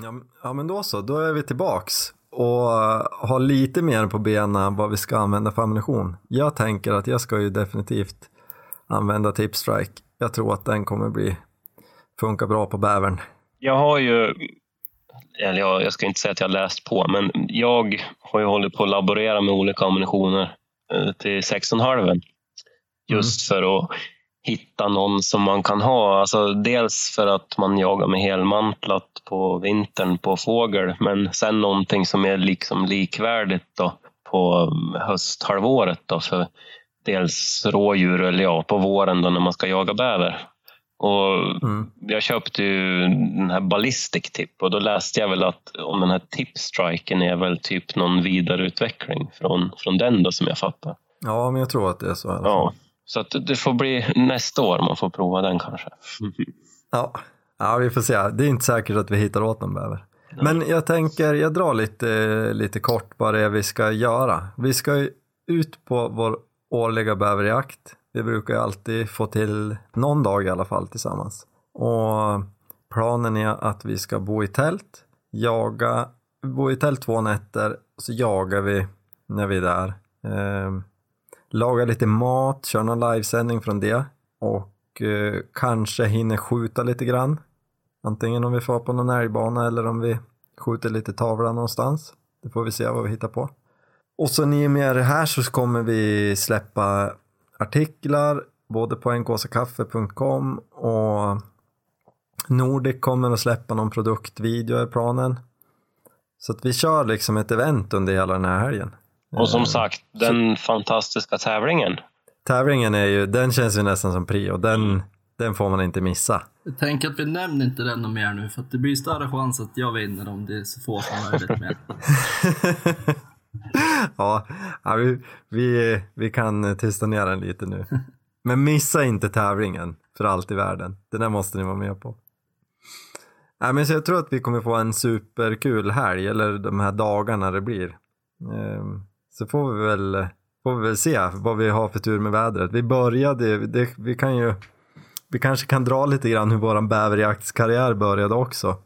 Ja, men- ja men då så, då är vi tillbaks och eh, har lite mer på benen vad vi ska använda för ammunition. Jag tänker att jag ska ju definitivt använda Tipstrike. Jag tror att den kommer bli funka bra på bävern. Jag har ju, eller jag, jag ska inte säga att jag har läst på, men jag har ju hållit på att laborera med olika ammunitioner eh, till 16,5. Just för att hitta någon som man kan ha. Alltså dels för att man jagar med helmantlat på vintern på fågel, men sen någonting som är liksom likvärdigt då på hösthalvåret. Då för dels rådjur, eller ja, på våren då när man ska jaga bäver. Och Mm. jag köpte ju den här Ballistic Tip och då läste jag väl att om den här Tipstriken är väl typ någon vidareutveckling från, från den då som jag fattar. Ja, men jag tror att det är så. Ja, så att det får bli nästa år man får prova den kanske. <laughs> Ja. ja, vi får se. Det är inte säkert att vi hittar åt någon bäver. Men jag tänker, jag drar lite, lite kort vad det är vi ska göra. Vi ska ut på vår årliga bäverjakt. Vi brukar ju alltid få till någon dag i alla fall tillsammans. Och planen är att vi ska bo i tält, jaga, bo i tält två nätter och så jagar vi när vi är där. Eh, laga lite mat, köra någon livesändning från det och eh, kanske hinner skjuta lite grann. Antingen om vi får på någon älgbana eller om vi skjuter lite tavla någonstans. Det får vi se vad vi hittar på. Och så i och med det här så kommer vi släppa artiklar både på nkskaffe.com och Nordic kommer att släppa någon produktvideo är planen. Så att vi kör liksom ett event under hela den här helgen. Och som Eh, sagt, den fantastiska tävlingen. Tävlingen är ju, den känns ju nästan som prio. Den, den får man inte missa. Jag tänker att vi nämner inte den något mer nu, för att det blir större chans att jag vinner om det är så få som möjligt med. <laughs> ja, ja vi, vi, vi kan tysta ner den lite nu. Men missa inte tävlingen för allt i världen. Den där måste ni vara med på. Ja, men så jag tror att vi kommer få en superkul helg, eller de här dagarna det blir. Ehm, så får vi väl, får vi väl se vad vi har för tur med vädret. Vi började, det, vi kan ju, vi kanske kan dra lite grann hur våran bäverjaktskarriär började också.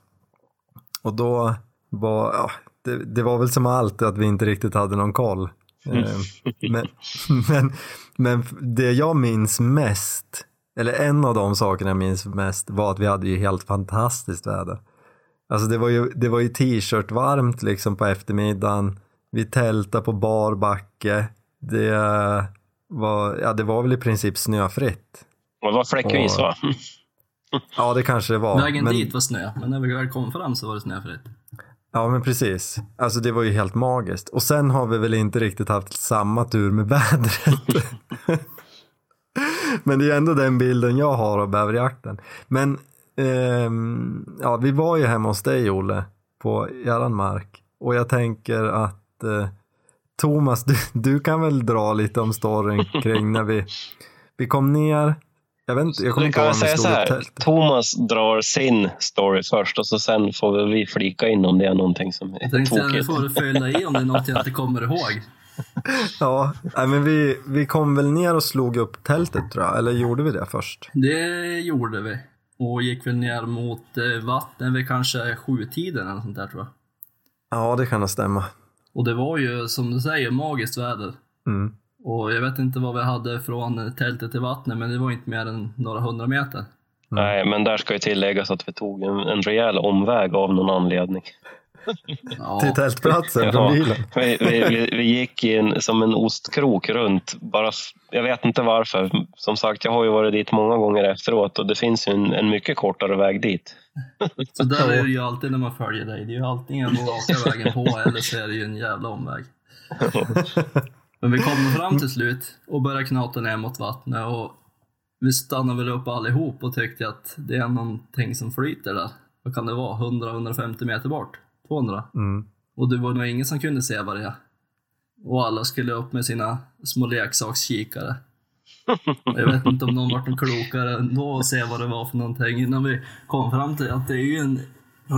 Och då var, ja, det, det var väl som allt att vi inte riktigt hade någon koll. Ehm, Men, <laughs> men, men det jag minns mest, eller en av de sakerna jag minns mest var att vi hade ju helt fantastiskt väder. Alltså det var ju, det var ju t-shirt varmt liksom på eftermiddagen. Vi tältade på bar backe. Det var, ja, det var väl i princip snöfritt. Och det var fläckvis va? Ja, det kanske det var. Vägen men, dit var snö, men när vi väl kom fram så var det snöfritt. Ja, men precis. Alltså det var ju helt magiskt. Och sen har vi väl inte riktigt haft samma tur med <laughs> vädret. men det är ändå den bilden jag har av bäverjakten. Men ehm, ja, vi var ju hemma hos dig Olle, på eran mark. Och jag tänker att eh, Thomas, <laughs> du, du kan väl dra lite om storyn kring när vi, vi kom ner. Jag vet inte, jag kommer inte kan ihåg jag om säga så här. Thomas drar sin story först och så sen får vi flika in om det är någonting som är Jag tänkte tokigt. får du fylla i om det är något jag inte kommer ihåg. <laughs> Ja, men vi, vi kom väl ner och slog upp tältet tror jag, eller gjorde vi det först? Det gjorde vi. Och gick väl ner mot eh, vattnet vid kanske sjutiden eller sånt där tror jag. Ja, det kan nog stämma. Och det var ju som du säger magiskt väder. Mm. Och jag vet inte vad vi hade från tältet till vattnet men det var inte mer än några hundra meter. Nej, men där ska ju tilläggas att vi tog en, en rejäl omväg av någon anledning. Ja, Till tältplatsen från Ja. bilen. Vi, vi, vi, vi gick i en, som en ostkrok runt. Bara, jag vet inte varför. Som sagt, jag har ju varit dit många gånger efteråt och det finns ju en, en mycket kortare väg dit. så där är det ju alltid när man följer dig. Det är ju antingen den raka vägen på eller så är det ju en jävla omväg. <laughs> Men vi kommer fram till slut och börjar knata ner mot vattnet och vi stannar väl upp allihop och tyckte att det är någonting som flyter där. Vad kan det vara? 100-150 meter bort? 200? Mm. Och det var nog ingen som kunde se vad det är. Och alla skulle upp med sina små leksakskikare. Jag vet inte om någon vart någon klokare ändå och se vad det var för någonting innan vi kom fram till att det är ju en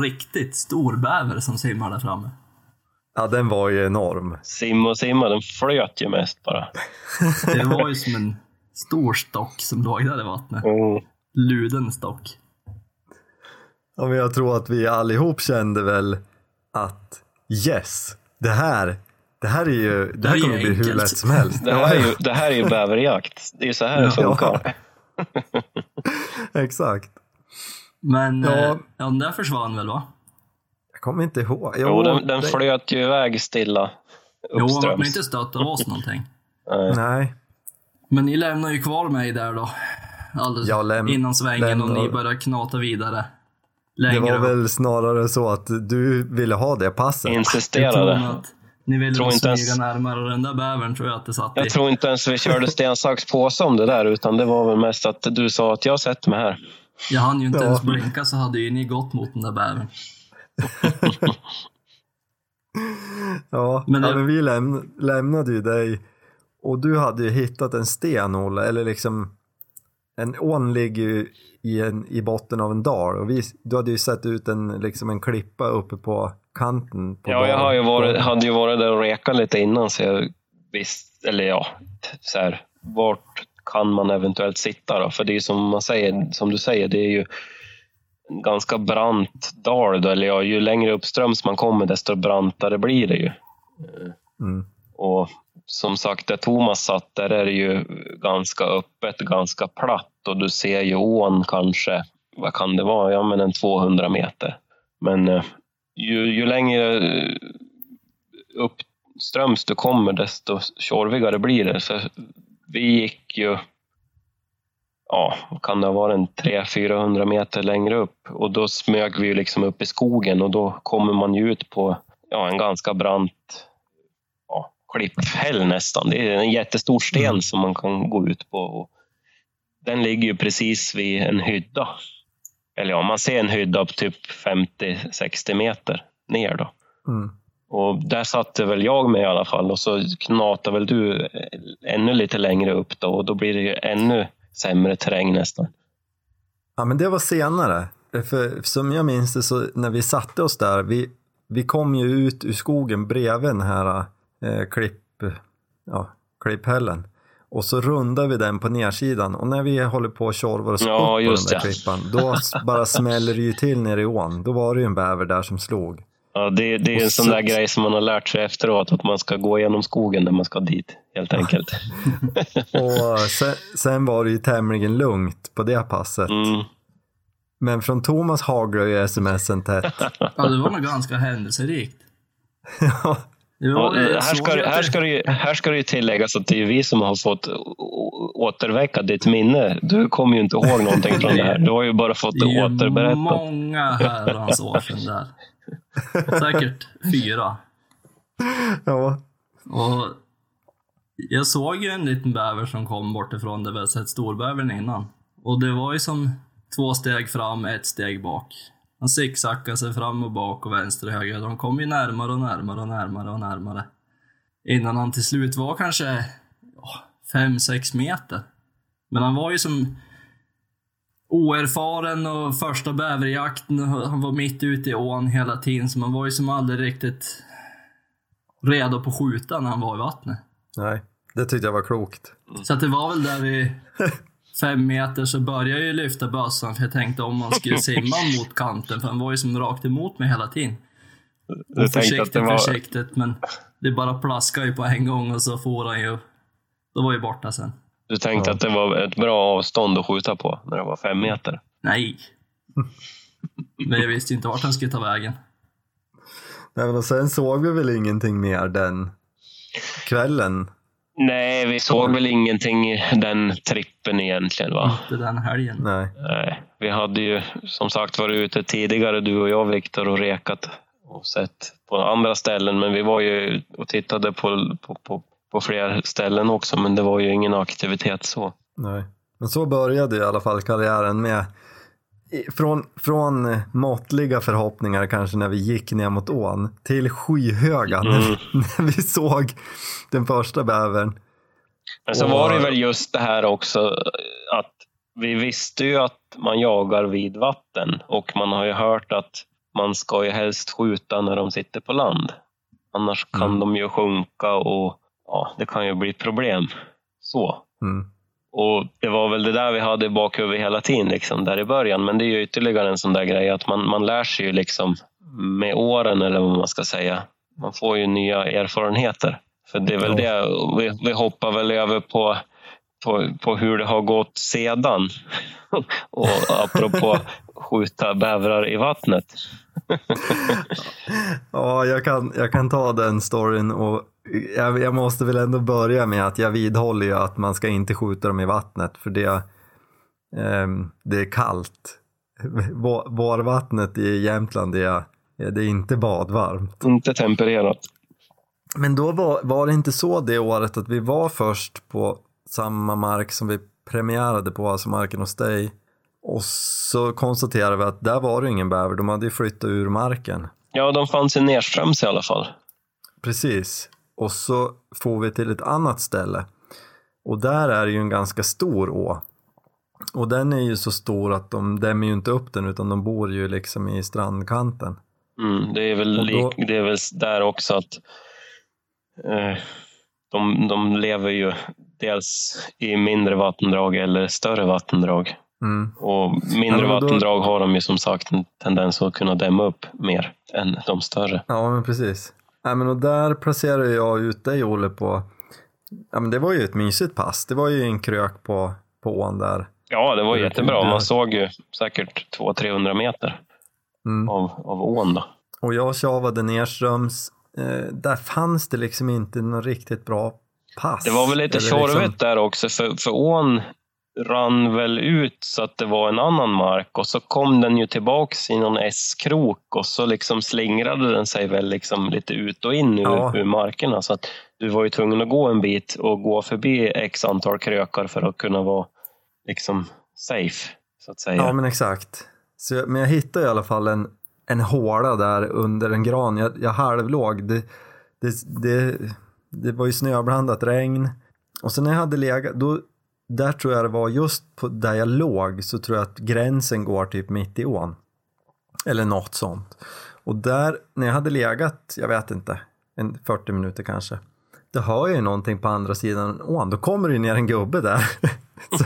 riktigt stor bäver som simmar där framme. Ja, den var ju enorm. Simma och simma, den flöt ju mest bara. Det var ju som en stor stock som låg där i vattnet. Mm. Luden stock. Ja, men jag tror att vi allihop kände väl att yes, det här, det här är ju, det här Det kommer bli hur enkelt. lätt som helst. <laughs> Det, här är ju, det här är ju bäverjakt. Det är ju så här det Ja. funkar. <laughs> <laughs> Exakt. Men Ja. ja. ja, den där försvann väl va? Kommer inte ihåg. Jo, den, den det- flöt ju iväg stilla Jo, uppströms. har inte stött av oss någonting. Nej. Men ni lämnar ju kvar mig där då. Alldeles Jag läm- innan svängen och lämnar- ni börjar knata vidare. det Längre var upp. väl snarare så att du ville ha det passet. Insisterade. ni ville Tror inte ens- närmare och den där bävern tror jag att det satt i. Jag tror inte ens vi körde sten, sax, påse om det där, utan det var väl mest att du sa att jag sätter mig här. Jag hann ju inte Ja. ens blinka så hade ju ni gått mot den där bävern. Ja, Men det- ja, men vi läm lämnade ju dig och du hade ju hittat en sten, Olle, eller liksom en ån ligger ju i, en, i botten av en dal och vi, du hade ju sett ut en, liksom en klippa uppe på kanten. På Ja, jag har ju dalen. varit, hade ju varit där och rekat lite innan, så jag visste, eller ja, så här, vart kan man eventuellt sitta då? För det är ju som man säger, som du säger, det är ju ganska brant dal, då, eller ja, ju längre uppströms man kommer, desto brantare blir det ju. Mm. Och som sagt, där Thomas satt, där är det ju ganska öppet, ganska platt och du ser ju ån kanske, vad kan det vara, ja men en 200 meter. Men eh, ju, ju längre eh, uppströms du kommer, desto tjorvigare blir det. För vi gick ju, ja, kan det ha varit, en 300-400 meter längre upp och då smög vi liksom upp i skogen och då kommer man ju ut på ja, en ganska brant ja, klipphäll nästan. Det är en jättestor sten som man kan gå ut på. Och den ligger ju precis vid en hydda. Eller ja, man ser en hydda på typ 50-60 meter ner då. Mm. Och där satte väl jag mig i alla fall och så knatade väl du ännu lite längre upp då och då blir det ju ännu sämre terräng nästan. Ja, men det var senare. För som jag minns det så när vi satte oss där, vi, vi kom ju ut ur skogen bredvid den här eh, klipp, ja, klipphällen. Och så rundar vi den på nedsidan och när vi håller på och tjorvar oss Ja, upp på den där det. klippan, då bara <laughs> smäller det ju till nere i ån. Då var det ju en bäver där som slog. Ja, det, det är en sån så- där grej som man har lärt sig efteråt, att man ska gå igenom skogen när man ska dit, helt enkelt. <laughs> Och sen, sen var det ju tämligen lugnt på det passet. Mm. Men från Thomas haglar ju smsen tätt. <laughs> Ja, det var nog ganska händelserikt. <laughs> Ja, här, ska, här, ska det, ju- här ska det ju tilläggas att det är vi som har fått återväcka ditt minne. Du kommer ju inte ihåg någonting från det här. Du har ju bara fått det är det ju återberättat. många herrans år sedan där. <laughs> Säkert fyra. ja. Och jag såg ju en liten bäver som kom bortifrån där vi hade sett storbävern innan. Och det var ju som två steg fram, ett steg bak. Han zigzackade sig fram och bak och vänster och höger. De kom ju närmare och närmare och närmare och närmare. Innan han till slut var kanske ja, fem, sex meter. Men han var ju som oerfaren och första bäverjakten. Han var mitt ute i ån hela tiden, så man var ju som aldrig riktigt redo på att skjuta när han var i vattnet. Nej, det tyckte jag var klokt. Så att det var väl där vid fem meter så började jag ju lyfta bössan för jag tänkte om man skulle simma mot kanten för han var ju som rakt emot mig hela tiden. Du Och att försiktigt, det var... försiktigt men det bara plaskade ju på en gång och så får han ju... Då var ju borta sen. Du tänkte Ja. att det var ett bra avstånd att skjuta på när det var fem meter. Nej. <laughs> Men jag visste ju inte vart han skulle ta vägen. Nej, men och sen såg vi väl ingenting mer den kvällen. Nej, vi såg väl ingenting i den trippen egentligen. va? Inte den helgen. Nej. Nej, vi hade ju som sagt varit ute tidigare, du och jag Viktor, och rekat och sett på andra ställen. Men vi var ju och tittade på, på, på, på fler ställen också, men det var ju ingen aktivitet så. Nej. Men så började i alla fall karriären med från, från måttliga förhoppningar kanske när vi gick ner mot ån till skyhöga när, Mm. när vi såg den första bävern. Men så var det väl just det här också att vi visste ju att man jagar vid vatten och man har ju hört att man ska ju helst skjuta när de sitter på land. Annars kan Mm. de ju sjunka och ja, det kan ju bli problem. Så. Mm. Och det var väl det där vi hade i bakhuvudet hela tiden, liksom, där i början. Men det är ju ytterligare en sån där grej att man, man lär sig ju liksom med åren, eller vad man ska säga. Man får ju nya erfarenheter. För det är väl det, vi, vi hoppar väl över på, på, på hur det har gått sedan. <laughs> Och apropå skjuta bävrar i vattnet. <laughs> Ja, jag kan, jag kan ta den storyn och jag, jag måste väl ändå börja med att jag vidhåller ju att man ska inte skjuta dem i vattnet för det, ehm, det är kallt. <laughs> Vå- Vårvattnet i Jämtland det är, det är inte badvarmt. Inte tempererat. Men då var, var det inte så det året att vi var först på samma mark som vi premiärade på, alltså marken hos dig. Och så konstaterade vi att där var det ingen bäver, de hade ju flyttat ur marken. Ja, de fanns i nedströms i alla fall. Precis. Och så får vi till ett annat ställe. Och där är det ju en ganska stor å. Och den är ju så stor att de dämmer ju inte upp den utan de bor ju liksom i strandkanten. Mm, det, är väl då- det är väl där också att eh, de, de lever ju dels i mindre vattendrag eller större vattendrag. Mm. Och mindre Ja, då- vattendrag har de ju som sagt en tendens att kunna dämma upp mer än de större. Ja men precis. Ja, men och där placerade jag ut dig Olle på, ja men det var ju ett mysigt pass. Det var ju en krök på, på ån där. Ja, det var jättebra. Man såg ju säkert 200-300 meter Mm. av, av ån. Då. Och jag tjavade nerströms. Eh, där fanns det liksom inte något riktigt bra pass. Det var väl lite Eller tjorvigt liksom- där också, för, för ån rann väl ut så att det var en annan mark och så kom den ju tillbaks i någon S-krok och så liksom slingrade den sig väl liksom lite ut och in ur, Ja. ur markerna. Så att du var ju tvungen att gå en bit och gå förbi x antal krökar för att kunna vara liksom safe, så att säga. Ja men exakt. Så jag, men jag hittade i alla fall en, en håla där under en gran. Jag, jag halvlåg. Det, det, det, det var ju snöblandat regn. Och sen när jag hade legat, då, där tror jag det var just på där jag låg så tror jag att gränsen går typ mitt i ån. Eller något sånt. Och där, när jag hade legat, jag vet inte, en 40 minuter kanske. Då hör jag ju någonting på andra sidan ån. Då kommer det ju ner en gubbe där. <laughs> Så,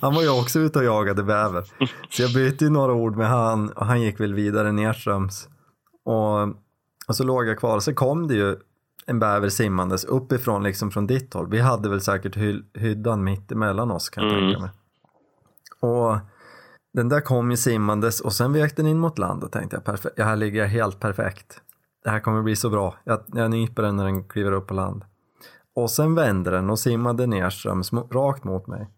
han var ju också ute och jagade bäver. Så jag bytte ju några ord med han och han gick väl vidare nerströms. Och, och så låg jag kvar. Så kom det ju en bäver simmandes uppifrån liksom från ditt håll. Vi hade väl säkert hy hyddan mitt emellan oss kan jag Mm. tänka mig. Och den där kom ju simmandes och sen vek den in mot land och tänkte jag, perfekt, ja, här ligger jag helt perfekt. Det här kommer bli så bra. Jag, jag nyper den när den kliver upp på land. Och sen vände den och simmade nerströms rakt mot mig.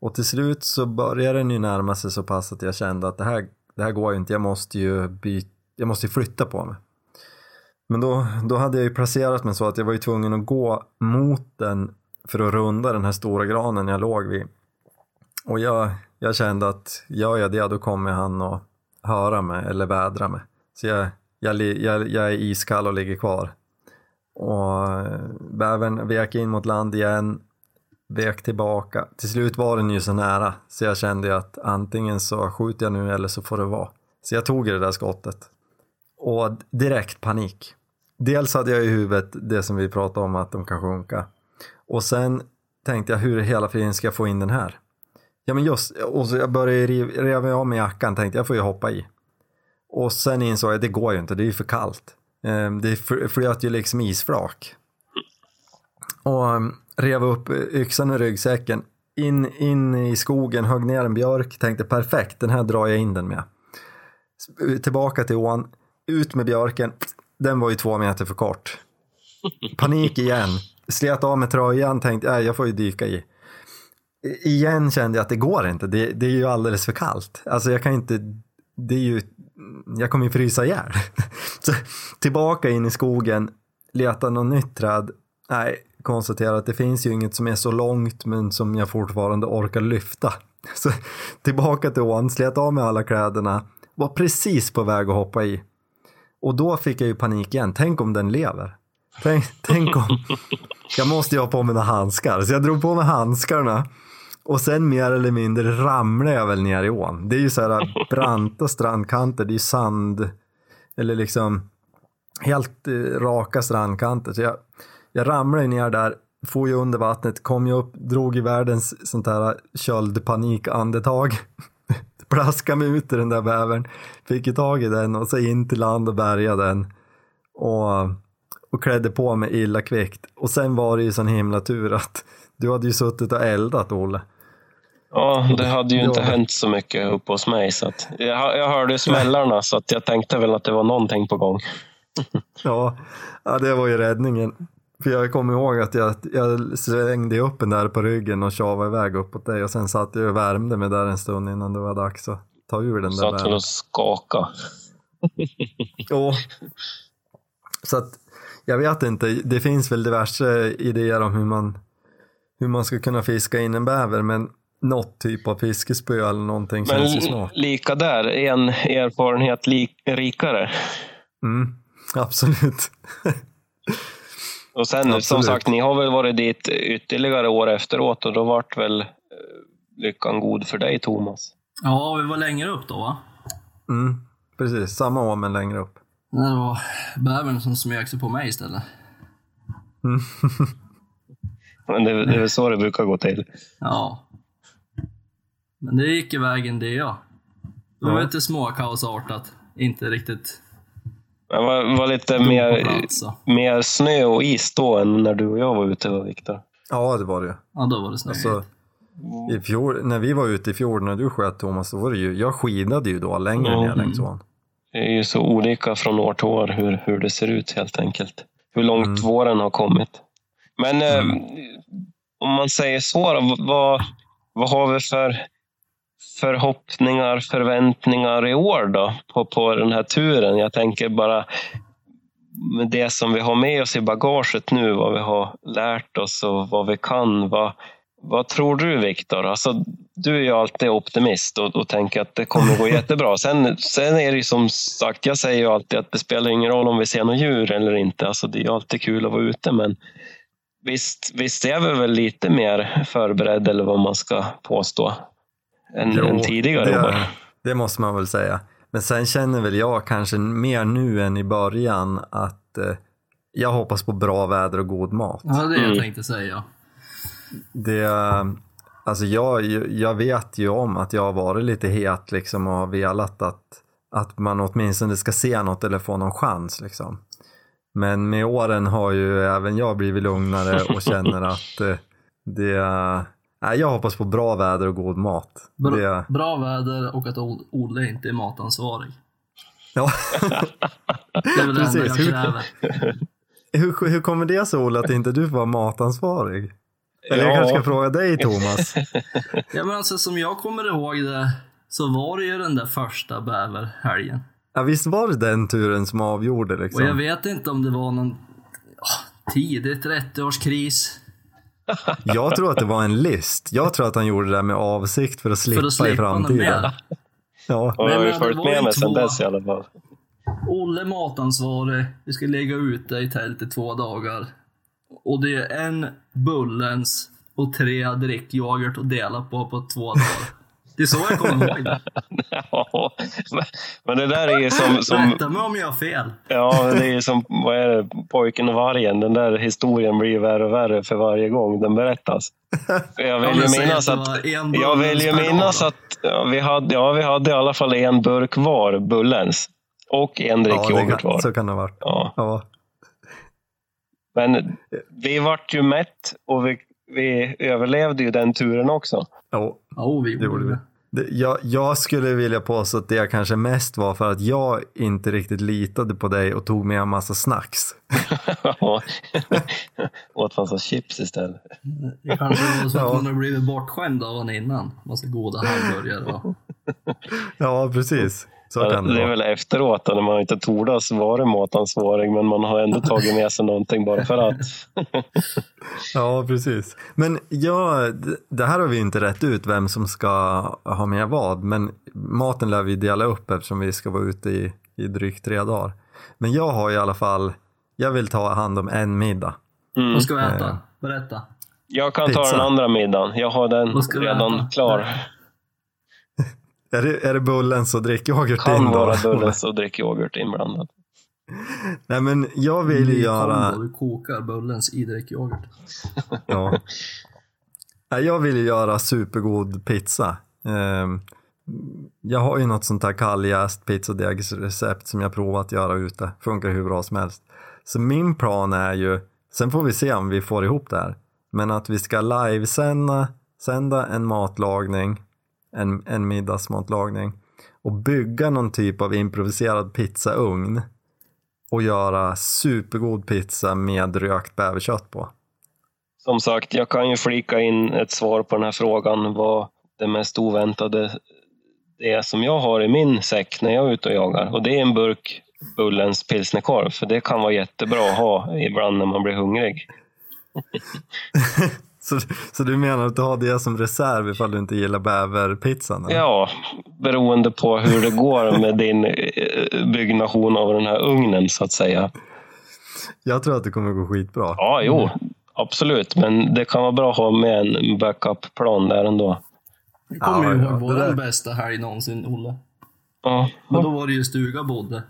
Och till slut så började den ju närma sig så pass att jag kände att det här, det här går ju inte, jag måste ju byta, jag måste flytta på mig. Men då, då hade jag ju placerat mig så att jag var ju tvungen att gå mot den för att runda den här stora granen jag låg vid. Och jag, jag kände att gör jag det då kommer han att höra mig eller vädra mig. Så jag, jag, jag, jag är iskall och ligger kvar. Och eh, bävern vek in mot land igen, vek tillbaka. Till slut var den ju så nära så jag kände att antingen så skjuter jag nu eller så får det vara. Så jag tog det där skottet. Och direkt panik. Dels hade jag i huvudet det som vi pratade om att de kan sjunka. Och sen tänkte jag hur i hela friden ska jag få in den här? Ja men just, och så jag började riva reva av mig jackan tänkte jag får ju hoppa i. Och sen insåg jag det går ju inte, det är ju för kallt. Ehm, det flöt ju liksom isflak. Och ehm, rev upp yxan ur ryggsäcken. in, in i skogen, högg ner en björk, tänkte perfekt, den här drar jag in den med. Tillbaka till ån, ut med björken, den var ju två meter för kort. Panik igen, slet av med tröjan, tänkte äh, jag får ju dyka i. I- Igen kände jag att det går inte, det, det är ju alldeles för kallt. Alltså jag kan inte, det är ju, jag kommer ju frysa ihjäl. <laughs> Så, tillbaka in i skogen, leta något nytt träd. Nej, konstatera att det finns ju inget som är så långt men som jag fortfarande orkar lyfta. <laughs> Så tillbaka till ån, slet av med alla kläderna, var precis på väg att hoppa i. Och då fick jag ju panik igen, tänk om den lever. Tänk, tänk om, <laughs> jag måste ju ha på mig några handskar. Så jag drog på mig handskarna och sen mer eller mindre ramlade jag väl ner i ån. Det är ju så här branta strandkanter, det är ju sand, eller liksom helt eh, raka strandkanter. Så jag, jag ramlade ju ner där, får ju under vattnet, kom ju upp, drog i världens sånt här köldpanikandetag. Plaskade mig ut i den där bävern, fick ju tag i den och så in till land och bärgade den. Och, och klädde på mig illa kvickt. Och sen var det ju sån himla tur att du hade ju suttit och eldat, Olle. Ja, det hade ju inte hänt så mycket uppe hos mig. Så att jag, jag hörde smällarna så att jag tänkte väl att det var någonting på gång. Ja, ja, det var ju räddningen. För jag kommer ihåg att jag, jag svängde upp den där på ryggen och tjavade iväg uppåt dig och sen satt jag och värmde mig där en stund innan det var dags att ta ur den där Satt bären. och skaka. <laughs> Ja. Så att jag vet inte, det finns väl diverse idéer om hur man, hur man ska kunna fiska in en bäver men något typ av fiskespö eller någonting Men känns ju smart. lika där, en erfarenhet lik, rikare. Mm, absolut. <laughs> Och sen som Absolut. sagt, ni har väl varit dit ytterligare år efteråt och då vart väl eh, lyckan god för dig Thomas? Ja, vi var längre upp då va? Mm, precis, samma år men längre upp. Det var bävern som smög sig på mig istället. Mm. <laughs> Men det, det är väl så det brukar gå till. Ja. Men det gick i vägen det ja. Det var Ja. lite småkaosartat. Inte riktigt Men var, var lite mer, plats. Så. mer snö och is då än när du och jag var ute, va, Viktor? Ja, det var det. Ja, då var det snöigt. Alltså, i fjol, när vi var ute i fjol när du sköt Thomas, då var det ju, jag skidade ju då längre Mm. ner längs ån. Det är ju så olika från år till år hur, hur det ser ut helt enkelt. Hur långt Mm. våren har kommit. Men eh, om man säger så då, vad, vad har vi för förhoppningar, förväntningar i år då på, på den här turen? Jag tänker bara med det som vi har med oss i bagaget nu, vad vi har lärt oss och vad vi kan. Vad, vad tror du Viktor? Alltså, du är ju alltid optimist och, och tänker att det kommer gå <laughs> jättebra. Sen, sen är det ju som sagt, jag säger ju alltid att det spelar ingen roll om vi ser något djur eller inte. Alltså, det är alltid kul att vara ute men visst, visst är vi väl lite mer förberedda eller vad man ska påstå än, Jo, än tidigare år. det, det måste man väl säga. Men sen känner väl jag kanske mer nu än i början att eh, jag hoppas på bra väder och god mat. Ja, det är det Mm. jag tänkte säga. Det, alltså jag, jag vet ju om att jag har varit lite het liksom och har velat att, att man åtminstone ska se något eller få någon chans liksom. Men med åren har ju även jag blivit lugnare och känner <laughs> att eh, det, nej, jag hoppas på bra väder och god mat. Bra, Det, bra väder och att Olle inte är matansvarig. ja. <laughs> Det är väl det enda jag Precis. Hur- kräver. hur, hur kommer det sig Ola att inte du får vara matansvarig? Eller jag Ja. kanske ska fråga dig Thomas. <laughs> Ja, men alltså, som jag kommer ihåg det så var det ju den där första bäverhelgen. Ja, visst var det den turen som avgjorde Och jag liksom? vet inte om det var någon ah, tidig 30-årskris. Jag tror att det var en list. Jag tror att han gjorde det där med avsikt för att slippa, För att slippa i framtiden. Ja. Och jag har ju Men, men, följt med mig sedan dess i alla fall. Olle matansvarig. Vi ska ligga ute i tält i två dagar. Och det är en Bullens och tre drickyoghurt att dela på på två dagar. Det är så jag kommer ihåg det. <laughs> Ja, men- det där är ju som, som Rätta mig om jag har fel. Ja, det är ju som vad är det, pojken och vargen. Den där historien blir ju värre och värre för varje gång den berättas. <laughs> Jag vill ju minnas att jag vill ju minnas att ja, vi, hade, ja, vi hade i alla fall en burk var, Bullens. Och en Ja, det drickyoghurt kan, var. så kan det ha varit. Ja. Ja. Men vi vart ju mätt och vi vi överlevde ju den turen också. Ja, Ja, vi det gjorde gjorde vi. det. Det, jag, jag skulle vilja påstå att det kanske mest var för att jag inte riktigt litade på dig och tog med en massa snacks. <laughs> Ja. <laughs> Åt massa chips istället. Det kanske var så att Ja. man har blivit bortskämd av honom innan. Massa goda hamburgare och... Ja, precis. Så kan det det är väl efteråt då, när man inte tordas vara matansvarig men man har ändå tagit med sig någonting bara för att. <laughs> Ja, precis. Men ja, det här har vi inte rätt ut vem som ska ha med vad, men maten lär vi dela upp eftersom vi ska vara ute i, i drygt tre dagar. Men jag har i alla fall, jag vill ta hand om en middag. Mm. Vad ska vi äta? Berätta. Jag kan ta Pizza. den andra middagen. Jag har den redan klar. Är det, är det bullens och drickyoghurt Kan in då? vara Bullens och drickyoghurt inblandad. Nej, men jag vill ju göra... Du kokar Bullens i drickyoghurt. <laughs> Ja. Nej, Jag vill ju göra supergod pizza. Ehm, Jag har ju något sånt här kalljäst pizzadegsrecept som jag provat att göra ute. Funkar hur bra som helst. Så min plan är ju, sen får vi se om vi får ihop det här, men att vi ska livesända sända en matlagning, en, en middagsmatlagning och bygga någon typ av improviserad pizzaugn och göra supergod pizza med rökt bäverkött på. Som sagt, jag kan ju flika in ett svar på den här frågan vad det mest oväntade är som jag har i min säck när jag är ute och jagar. Och det är en burk Bullens pilsnerkorv, för det kan vara jättebra att ha ibland när man blir hungrig. <laughs> Så, så du menar att du har det som reserv ifall du inte gillar bäverpizzan? eller? Ja, beroende på hur det går med din eh, byggnation av den här ugnen så att säga. Jag tror att det kommer gå skitbra. Ja, jo, absolut. Men det kan vara bra att ha med en backup-plan där ändå. Jag kommer Ja, ju ja, ihåg det vår bästa helg någonsin, Olle. Ja, Men då var det ju stuga bodde.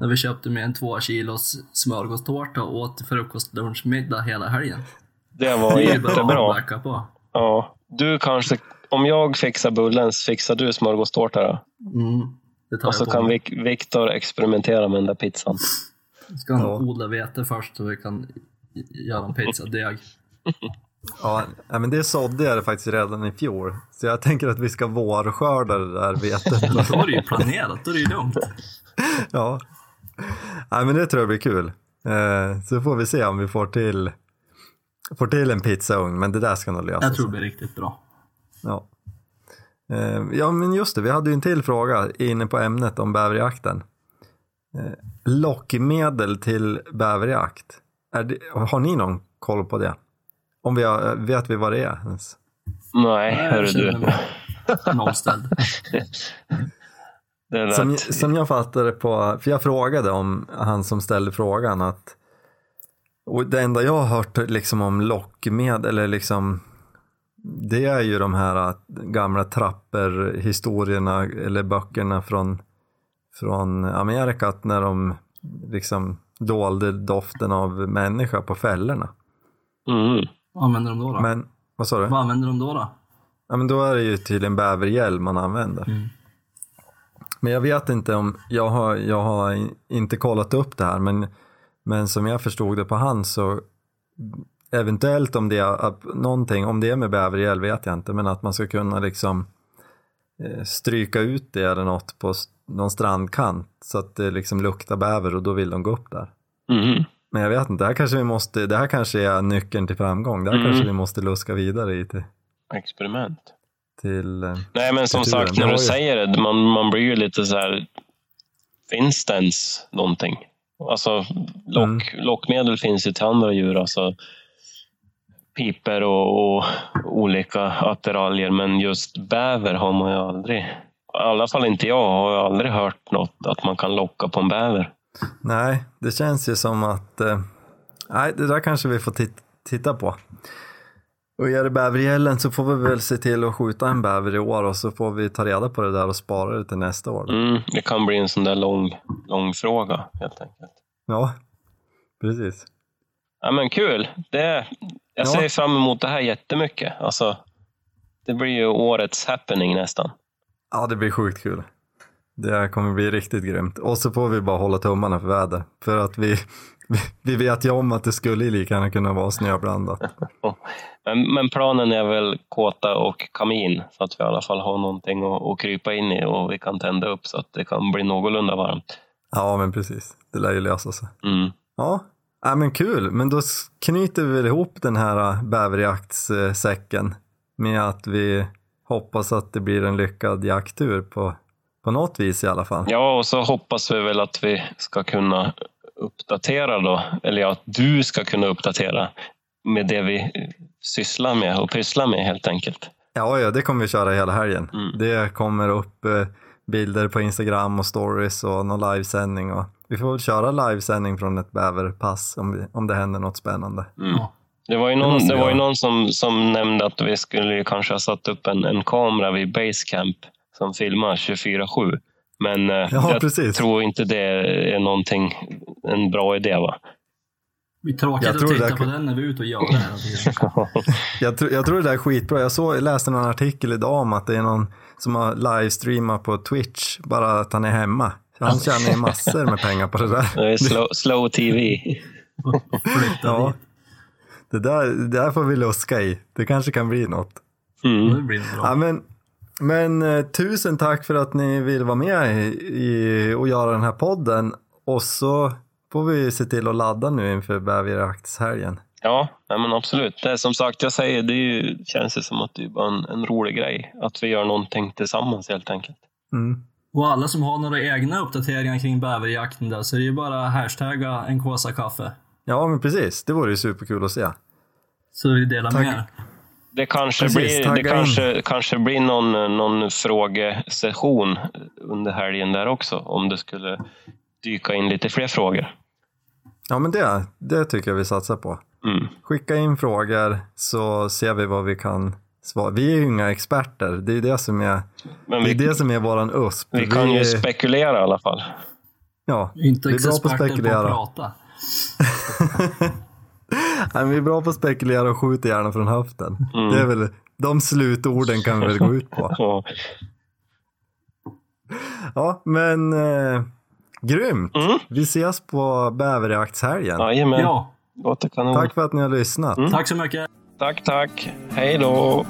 När vi köpte med en två kilos smörgåstårta och åt frukost, lunch, middag hela helgen. Det var Det bra jättebra. Ja, du kanske, om jag fixar Bullens, fixar du smörgåstårta då? Mm, Och så kan Viktor experimentera med den där pizzan. Ska Ja. odla vete först så vi kan göra en pizzadeg. Ja, men det sådde jag faktiskt redan i fjol. Så jag tänker att vi ska vårskörda det där vetet. <laughs> Då är det ju planerat, då är det ju lugnt. ja. Nej, men det tror jag blir kul. Eh, så får vi se om vi får till, får till en pizzaugn, men det där ska nog lösa Jag tror det blir riktigt bra. Ja. Eh, ja, men just det, vi hade ju en till fråga inne på ämnet om bäverjakten. Eh, lockmedel till bäverjakt. Är det, har ni någon koll på det? Om vi har, vet vi vad det är ens? Nej, hörru du. <laughs> nollställd. Som, som jag fattade på, för jag frågade om han som ställde frågan att och det enda jag har hört liksom om lockmedel eller liksom det är ju de här gamla trapper historierna eller böckerna från, från Amerika att när de liksom dolde doften av människa på fällorna. Mm. Vad använder de då? då? Men vad sa du? Vad använder de då? då? Ja men då är det ju tydligen bäverhjälm man använder. Mm. Men jag vet inte om, jag har, jag har in- inte kollat upp det här men, men som jag förstod det på han så eventuellt om det är någonting, om det är med bävergäll vet jag inte men att man ska kunna liksom eh, stryka ut det eller något på någon strandkant så att det liksom luktar bäver och då vill de gå upp där. Mm. Men jag vet inte, det här kanske vi måste, det här kanske är nyckeln till framgång. Det här Mm. kanske vi måste luska vidare i till, Experiment. till eh, Nej, men som sagt, när du ju- säger det, man, man blir ju lite så här... Finns det ens någonting? Alltså, lock, Mm. lockmedel finns ju till andra djur. Alltså, piper och, och olika attiraljer, men just bäver har man ju aldrig... I alla fall inte jag har aldrig hört något att man kan locka på en bäver. Nej, det känns ju som att eh, nej, det där kanske vi får tit- titta på. Och är det bävergällen så får vi väl se till att skjuta en bäver i år och så får vi ta reda på det där och spara det till nästa år. Mm, det kan bli en sån där lång, lång fråga helt enkelt. Ja, precis. Ja, men kul! Det, jag Ja. ser fram emot det här jättemycket. Alltså, det blir ju årets happening nästan. Ja, det blir sjukt kul. Det kommer bli riktigt grymt. Och så får vi bara hålla tummarna för väder. För att vi, <laughs> vi vet ju om att det skulle lika gärna kunna vara snöblandat. <laughs> Men, men planen är väl kåta och kamin så att vi i alla fall har någonting att, att krypa in i och vi kan tända upp så att det kan bli någorlunda varmt. Ja, men precis. Det lär ju lösa sig. Mm. Ja, ja men kul. Men då knyter vi väl ihop den här bäverjaktssäcken med att vi hoppas att det blir en lyckad jakttur på, på något vis i alla fall. Ja, och så hoppas vi väl att vi ska kunna uppdatera då, eller ja, att du ska kunna uppdatera med det vi sysslar med och pysslar med helt enkelt. Ja, ja, det kommer vi köra hela helgen. Mm. Det kommer upp eh, bilder på Instagram och stories och någon livesändning. Och vi får väl köra livesändning från ett bäverpass om, vi, om det händer något spännande. Mm. Det var ju någon, det var ju någon som, som nämnde att vi skulle kanske ha satt upp en, en kamera vid Basecamp som filmar 24-7. Men eh, Ja, jag precis. tror inte det är någonting, en bra idé. va? Det blir tråkigt Jag att titta där på den när vi är ute och jagar. <laughs> Jag, tror- jag tror det där är skitbra. Jag, såg, jag läste någon artikel idag om att det är någon som har livestreamat på Twitch, bara att han är hemma. Han tjänar ju massor med pengar på det där. Det är slow, <laughs> slow TV. Ja. Det där, det där får vi luska i. Det kanske kan bli något. Mm. Det blir nog bra. Ja, men, men eh, tusen tack för att ni vill vara med i, i, och göra den här podden. Och så får vi se till att ladda nu inför bäverjaktshelgen. Ja, nej men absolut. Det är som sagt, jag säger, det är ju, känns det som att det är bara en, en rolig grej. Att vi gör någonting tillsammans helt enkelt. Mm. Och alla som har några egna uppdateringar kring bäverjakten där så är det ju bara hashtagga en kåsa kaffe. Ja, men precis. Det vore ju superkul att se. Så vi delar Tack. med er. Det kanske Precis, blir, det in. kanske, kanske blir någon, någon frågesession under helgen där också. Om det skulle dyka in lite fler frågor. Ja, men det, det tycker jag vi satsar på. Mm. Skicka in frågor så ser vi vad vi kan svara. Vi är ju inga experter. Det är det som är, Men det är, vi, det som är våran USP. vi kan ju spekulera i alla fall. ja, Inte vi är bra på att experter på att spekulera. prata. <laughs> Nej, men vi är bra på att spekulera och skjuter gärna från höften. Mm. Det är väl, de slutorden kan vi väl gå ut på. Ja. Men eh, grymt. Mm. Vi ses på bäverjaktshelgen. Jajamän, Ja, låter kanon. Tack för att ni har lyssnat. tack så mycket. tack, tack. Hej då.